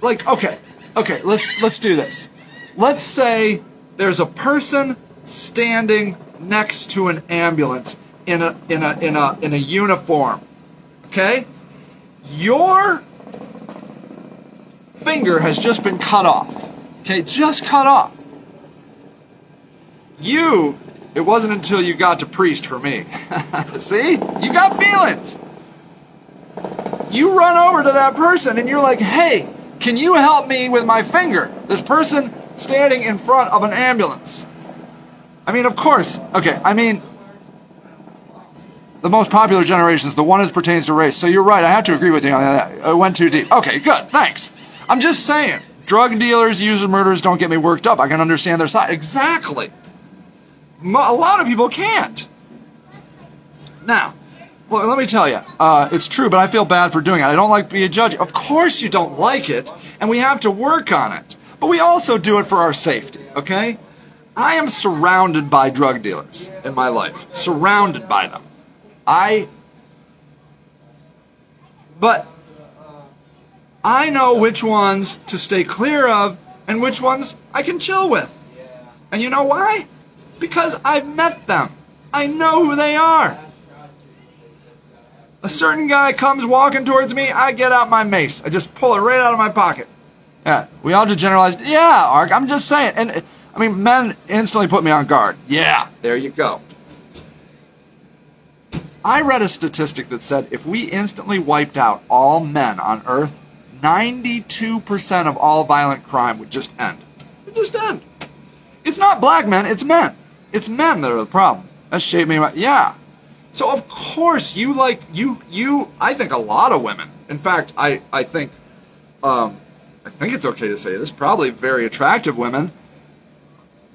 like, okay, okay, let's, let's do this. Let's say there's a person standing next to an ambulance in a, in a, in a, in a uniform. Okay? Your finger has just been cut off. Okay, just cut off. You, it wasn't until you got to priest for me. See? You got feelings. You run over to that person and you're like, hey, can you help me with my finger? This person standing in front of an ambulance. I mean, of course. Okay, I mean, the most popular generations, the one that pertains to race. So you're right. I have to agree with you on that. I went too deep. Okay, good. Thanks. I'm just saying. Drug dealers, user murderers don't get me worked up. I can understand their side. Exactly. A lot of people can't. Now, well, let me tell you, uh, it's true, but I feel bad for doing it. I don't like being a judge. Of course you don't like it, and we have to work on it. But we also do it for our safety, okay? I am surrounded by drug dealers in my life. Surrounded by them. I. But I know which ones to stay clear of and which ones I can chill with. And you know why? Because I've met them. I know who they are. A certain guy comes walking towards me, I get out my mace. I just pull it right out of my pocket. Yeah, we all just generalized. Yeah, Ark, I'm just saying. And I mean, men instantly put me on guard. Yeah, there you go. I read a statistic that said if we instantly wiped out all men on Earth, 92% of all violent crime would just end. It just end. It's not black men, it's men. It's men that are the problem. That's shaped me. Yeah. So of course you like you you. I think a lot of women. In fact, I I think, um, I think it's okay to say this. Probably very attractive women.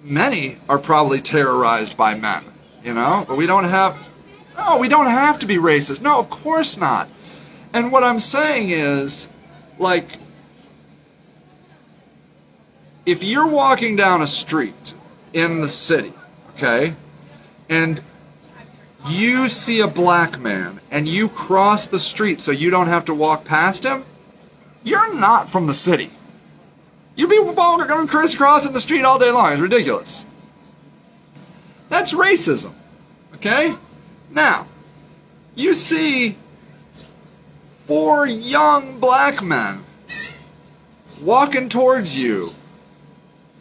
Many are probably terrorized by men. You know, but we don't have no, we don't have to be racist. No, of course not. And what I'm saying is, like, if you're walking down a street in the city, okay, and you see a black man and you cross the street so you don't have to walk past him, you're not from the city. You people be walking crisscrossing the street all day long. It's ridiculous. That's racism. Okay? Now, you see four young black men walking towards you,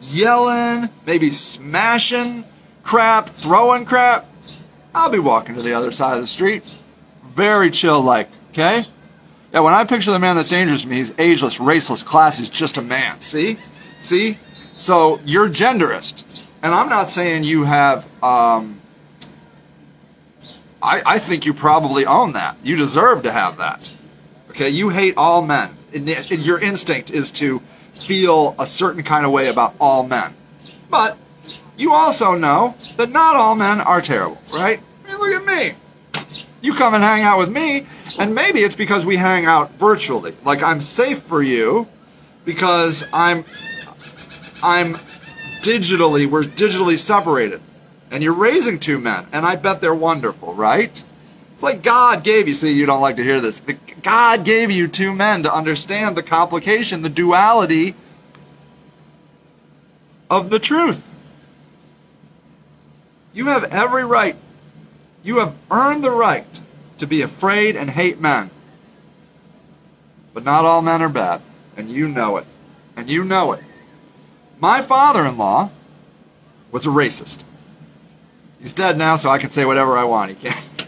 yelling, maybe smashing crap, throwing crap. I'll be walking to the other side of the street. Very chill like, okay? Yeah, when I picture the man that's dangerous to me, he's ageless, raceless, class, he's just a man. See? See? So you're genderist. And I'm not saying you have um, I, I think you probably own that. You deserve to have that. Okay, you hate all men. And your instinct is to feel a certain kind of way about all men. But you also know that not all men are terrible, right? I mean, look at me. You come and hang out with me, and maybe it's because we hang out virtually. Like I'm safe for you because I'm I'm digitally we're digitally separated and you're raising two men, and I bet they're wonderful, right? Like God gave you, see, you don't like to hear this. The, God gave you two men to understand the complication, the duality of the truth. You have every right, you have earned the right to be afraid and hate men. But not all men are bad, and you know it. And you know it. My father in law was a racist. He's dead now, so I can say whatever I want. He can't.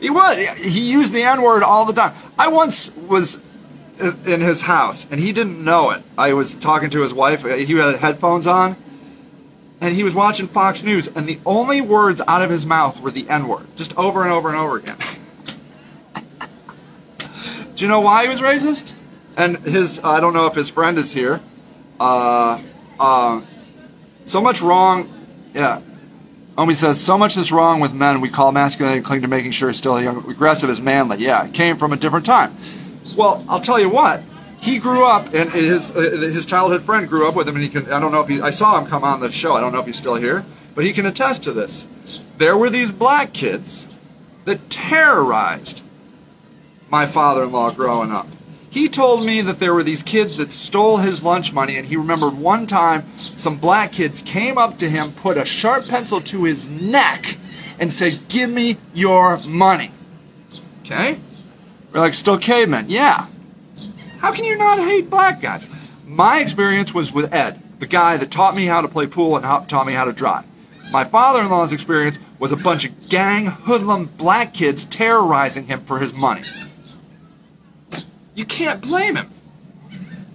He was. He used the N word all the time. I once was in his house, and he didn't know it. I was talking to his wife. He had headphones on, and he was watching Fox News, and the only words out of his mouth were the N word, just over and over and over again. Do you know why he was racist? And his, I don't know if his friend is here. Uh, uh, so much wrong, yeah. Omi says, so much is wrong with men we call masculinity and cling to making sure still young, aggressive is manly. Yeah, it came from a different time. Well, I'll tell you what. He grew up, and his uh, his childhood friend grew up with him, and he can. I don't know if he. I saw him come on the show. I don't know if he's still here, but he can attest to this. There were these black kids that terrorized my father-in-law growing up. He told me that there were these kids that stole his lunch money, and he remembered one time some black kids came up to him, put a sharp pencil to his neck, and said, Give me your money. Okay? We're like, still cavemen. Yeah. How can you not hate black guys? My experience was with Ed, the guy that taught me how to play pool and taught me how to drive. My father in law's experience was a bunch of gang hoodlum black kids terrorizing him for his money. You can't blame him.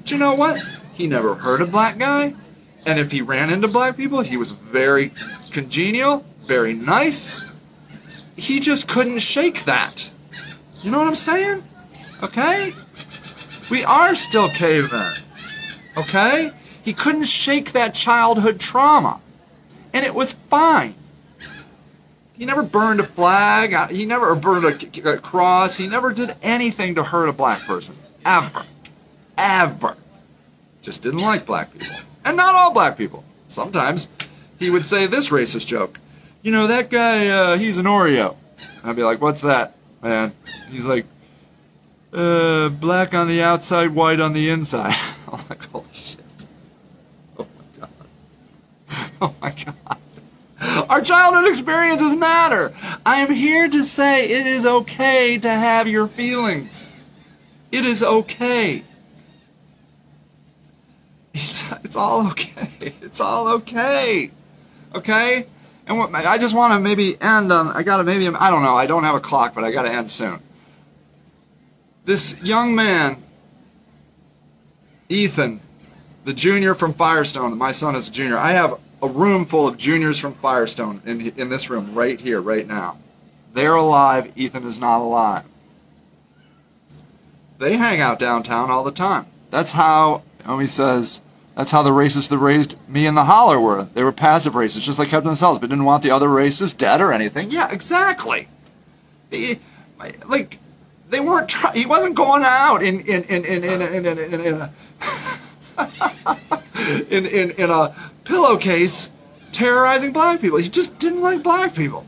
You know what? He never hurt a black guy. And if he ran into black people, he was very congenial, very nice. He just couldn't shake that. You know what I'm saying? Okay? We are still cavemen. Okay? He couldn't shake that childhood trauma. And it was fine. He never burned a flag. Uh, he never burned a, a cross. He never did anything to hurt a black person. Ever. Ever. Just didn't like black people. And not all black people. Sometimes he would say this racist joke. You know, that guy, uh, he's an Oreo. I'd be like, what's that, man? He's like, uh, black on the outside, white on the inside. I'm like, holy shit. Oh my god. Oh my god. Our childhood experiences matter. I am here to say it is okay to have your feelings. It is okay. It's, it's all okay. It's all okay. Okay? And what, I just want to maybe end on, I got to maybe, I don't know, I don't have a clock, but I got to end soon. This young man, Ethan, the junior from Firestone, my son is a junior. I have a room full of juniors from Firestone in, in this room right here, right now. They're alive. Ethan is not alive. They hang out downtown all the time. That's how, Omi says, that's how the racists that raised me in the holler were. They were passive racists, just like kept themselves, but didn't want the other races dead or anything. Yeah, exactly. They, like, they weren't. Try- he wasn't going out in in in in in in, in, in, in a in, in in a pillowcase terrorizing black people. He just didn't like black people.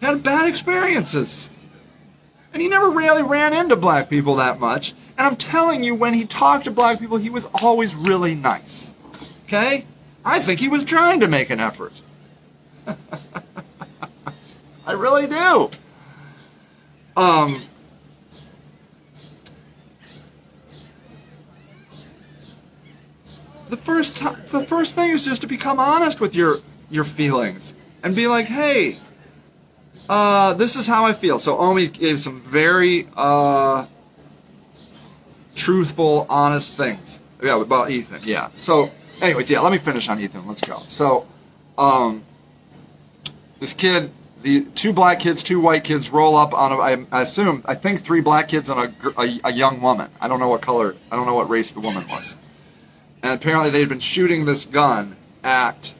Had bad experiences. And he never really ran into black people that much. And I'm telling you, when he talked to black people, he was always really nice. Okay? I think he was trying to make an effort. I really do. Um, the first the first thing is just to become honest with your your feelings and be like, hey, uh, this is how I feel. So Omi gave some very uh, truthful, honest things. Yeah, about Ethan. Yeah. So, anyways, yeah. Let me finish on Ethan. Let's go. So, um, this kid, the two black kids, two white kids roll up on a. I, I assume, I think three black kids and a, a, a young woman. I don't know what color. I don't know what race the woman was and apparently they had been shooting this gun at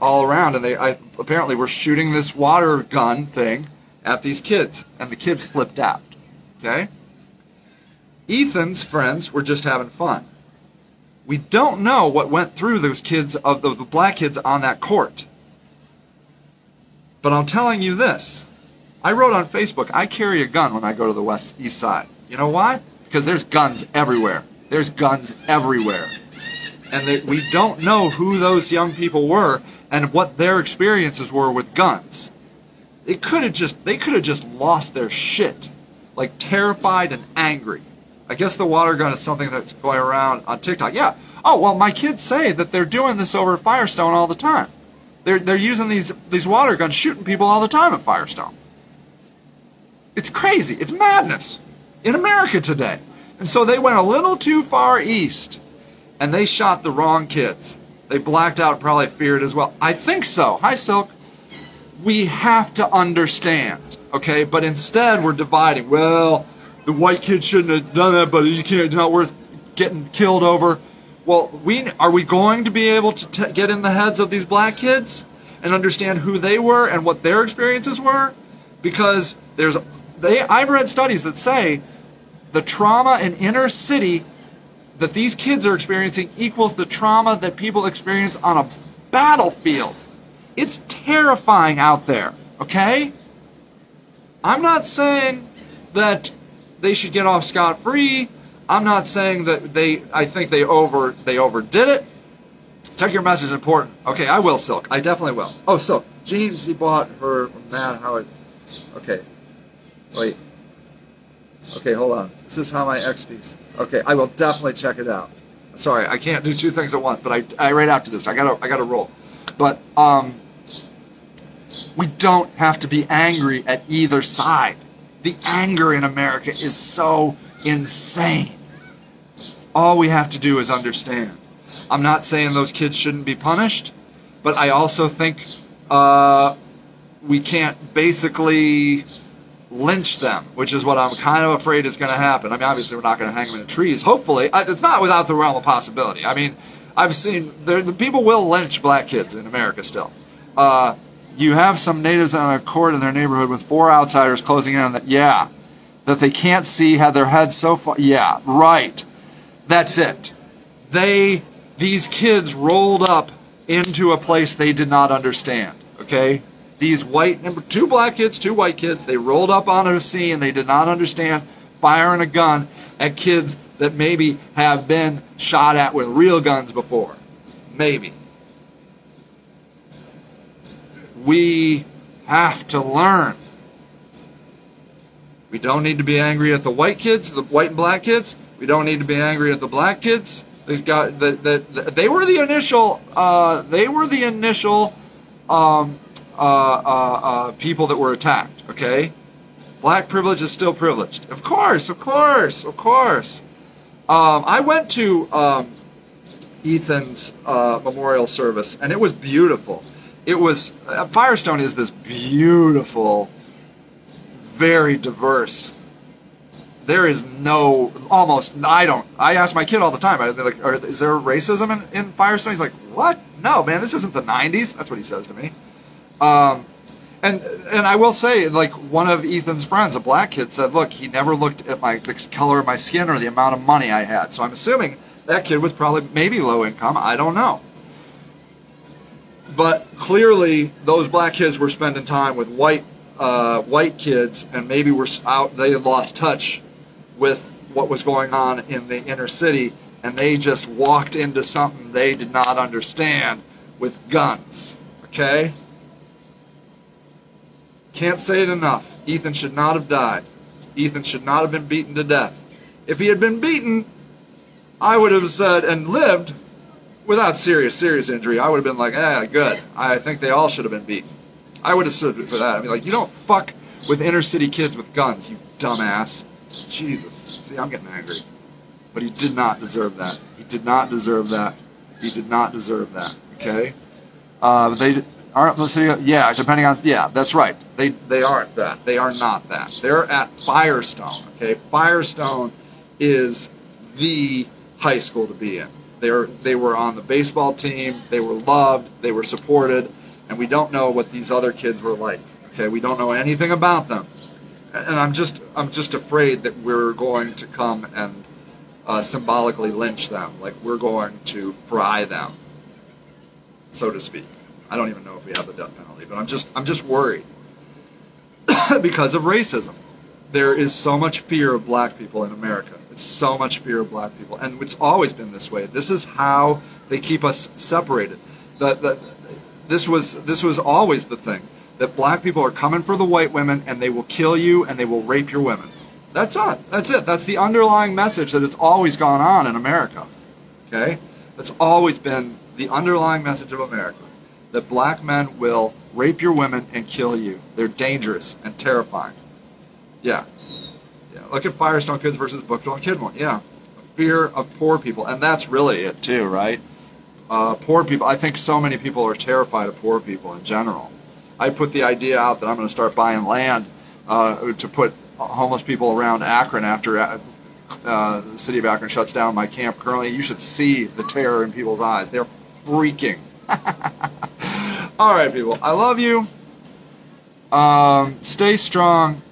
all around, and they I, apparently were shooting this water gun thing at these kids, and the kids flipped out. Okay? Ethan's friends were just having fun. We don't know what went through those kids of the, the black kids on that court. But I'm telling you this. I wrote on Facebook, I carry a gun when I go to the west east side. You know why? Because there's guns everywhere. There's guns everywhere and they, we don't know who those young people were and what their experiences were with guns. They could have just they could have just lost their shit, like terrified and angry. I guess the water gun is something that's going around on TikTok. Yeah, Oh well, my kids say that they're doing this over at Firestone all the time. They're they're using these these water guns, shooting people all the time at Firestone. It's crazy. It's madness in America today. And so they went a little too far east, and they shot the wrong kids. They blacked out, probably feared as well. I think so. Hi, Silk. We have to understand, okay? But instead, we're dividing. Well, the white kid shouldn't have done that, but you can't. It's not worth getting killed over. Well, we are we going to be able to t- get in the heads of these black kids and understand who they were and what their experiences were? Because there's they I've read studies that say the trauma in inner city that these kids are experiencing equals the trauma that people experience on a battlefield. It's terrifying out there, okay? I'm not saying that they should get off scot free. I'm not saying that they I think they over they overdid it. Check your message important. Okay, I will, Silk. I definitely will. Oh, Silk. Jeans he bought for Matt Howard. Okay. Wait. Okay, hold on. This is how my X speaks. Okay, I will definitely check it out. Sorry, I can't do two things at once, but I, I right after this, I gotta I gotta roll. But um, we don't have to be angry at either side. The anger in America is so insane. All we have to do is understand. I'm not saying those kids shouldn't be punished, but I also think uh, we can't basically lynch them, which is what I'm kind of afraid is going to happen. I mean, obviously, we're not going to hang them in the trees. Hopefully, it's not without the realm of possibility. I mean, I've seen the people will lynch black kids in America still. Uh, you have some natives on a court in their neighborhood with four outsiders closing in on that. Yeah, that they can't see, had their heads so far. Yeah, right. That's it. They, these kids rolled up into a place they did not understand. Okay, these white two black kids, two white kids, they rolled up onto a scene they did not understand firing a gun at kids that maybe have been shot at with real guns before. Maybe. We have to learn. We don't need to be angry at the white kids, the white and black kids. We don't need to be angry at the black kids. They've got the, the, the they were the initial uh, they were the initial um, uh, uh, uh, people that were attacked, okay? Black privilege is still privileged. Of course, of course, of course. Um, I went to um, Ethan's uh, memorial service, and it was beautiful. It was uh, Firestone is this beautiful, very diverse. There is no almost. I don't. I ask my kid all the time. Like, is there racism in, in Firestone? He's like, what? No, man. This isn't the '90s. That's what he says to me. Um, and and I will say, like one of Ethan's friends, a black kid, said, "Look, he never looked at my the color of my skin or the amount of money I had." So I'm assuming that kid was probably maybe low income. I don't know. But clearly, those black kids were spending time with white uh, white kids, and maybe were out. They lost touch with what was going on in the inner city, and they just walked into something they did not understand with guns. Okay. Can't say it enough. Ethan should not have died. Ethan should not have been beaten to death. If he had been beaten, I would have said, and lived without serious, serious injury, I would have been like, eh, good. I think they all should have been beaten. I would have stood for that. I mean, like, you don't fuck with inner city kids with guns, you dumbass. Jesus. See, I'm getting angry. But he did not deserve that. He did not deserve that. He did not deserve that. Okay? Uh, they aren't. Yeah, depending on yeah, that's right. They they aren't that. They are not that. They're at Firestone. Okay, Firestone is the high school to be in. They're they were on the baseball team. They were loved. They were supported, and we don't know what these other kids were like. Okay, we don't know anything about them, and I'm just I'm just afraid that we're going to come and uh, symbolically lynch them, like we're going to fry them, so to speak. I don't even know if we have the death penalty, but I'm just I'm just worried because of racism. There is so much fear of black people in America. It's so much fear of black people, and it's always been this way. This is how they keep us separated. The, the, this was this was always the thing that black people are coming for the white women, and they will kill you and they will rape your women. That's it. That's it. That's the underlying message that has always gone on in America. Okay, That's always been the underlying message of America that black men will rape your women and kill you. They're dangerous and terrifying. Yeah. Yeah. Look at Firestone Kids versus Brookville Kidmore. Yeah. Fear of poor people. And that's really it, too, right? Uh, poor people. I think so many people are terrified of poor people in general. I put the idea out that I'm going to start buying land uh, to put homeless people around Akron after uh, the city of Akron shuts down my camp currently. You should see the terror in people's eyes. They're freaking. All right, people. I love you. Um, stay strong.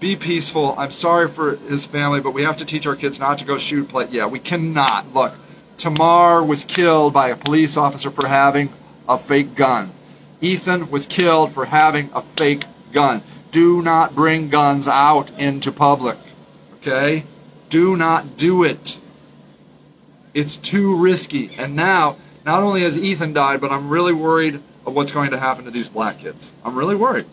Be peaceful. I'm sorry for his family, but we have to teach our kids not to go shoot. Play. Yeah, we cannot. Look, Tamir was killed by a police officer for having a fake gun. Ethan was killed for having a fake gun. Do not bring guns out into public. Okay? Do not do it. It's too risky. And now, not only has Ethan died, but I'm really worried of what's going to happen to these black kids. I'm really worried.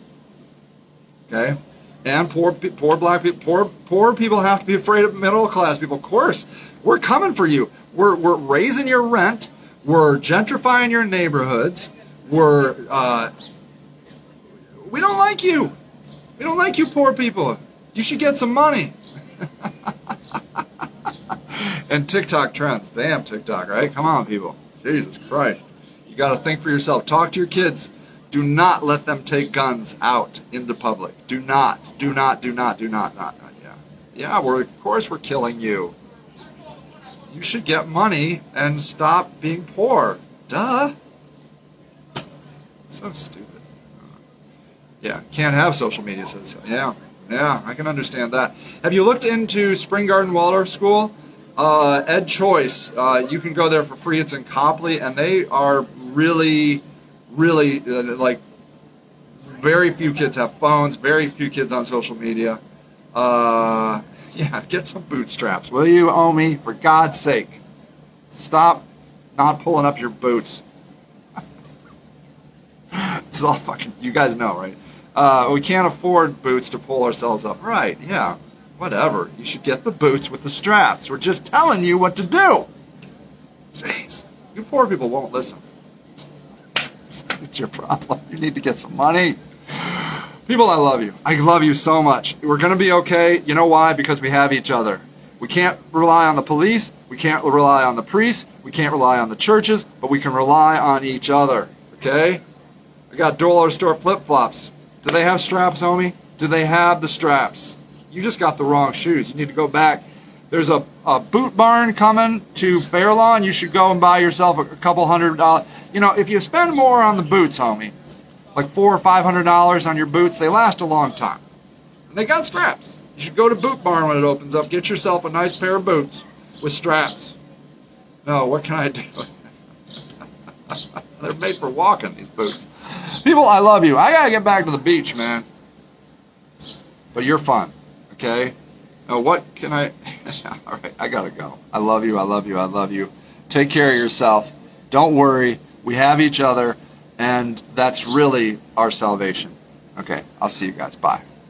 Okay? And poor, poor black people, poor, poor people have to be afraid of middle class people. Of course, we're coming for you. We're, we're raising your rent. We're gentrifying your neighborhoods. We're, uh, we don't like you. We don't like you poor people. You should get some money. and TikTok trends. Damn TikTok, right? Come on, people. Jesus Christ. You got to think for yourself. Talk to your kids. Do not let them take guns out into public. Do not. Do not. Do not. Do not. Not. not yeah. Yeah. We're of course we're killing you. You should get money and stop being poor. Duh. So stupid. Yeah, can't have social media. Says yeah, yeah, I can understand that. Have you looked into Spring Garden Waldorf School? Uh, Ed Choice, uh, you can go there for free. It's in Copley, and they are really, really uh, like very few kids have phones. Very few kids on social media. Uh, yeah, get some bootstraps, will you, Omi? For God's sake, stop not pulling up your boots. this is all fucking. You guys know, right? Uh, we can't afford boots to pull ourselves up. Right? Yeah. Whatever. You should get the boots with the straps. We're just telling you what to do. Jeez, you poor people won't listen. It's, it's your problem. You need to get some money. People, I love you. I love you so much. We're going to be okay. You know why? Because we have each other. We can't rely on the police. We can't rely on the priests. We can't rely on the churches, but we can rely on each other. Okay? I got dollar store flip flops. Do they have straps, homie? Do they have the straps? You just got the wrong shoes. You need to go back. There's a, a boot barn coming to Fairlawn. You should go and buy yourself a, couple hundred dollars. You know, if you spend more on the boots, homie, like four or five hundred dollars on your boots, they last a long time. And they got straps. You should go to Boot Barn when it opens up. Get yourself a nice pair of boots with straps. No, what can I do? They're made for walking, these boots. People, I love you. I gotta get back to the beach, man. But you're fun, okay? Now, what can I. All right, I gotta go. I love you, I love you, I love you. Take care of yourself. Don't worry. We have each other, and that's really our salvation. Okay, I'll see you guys. Bye.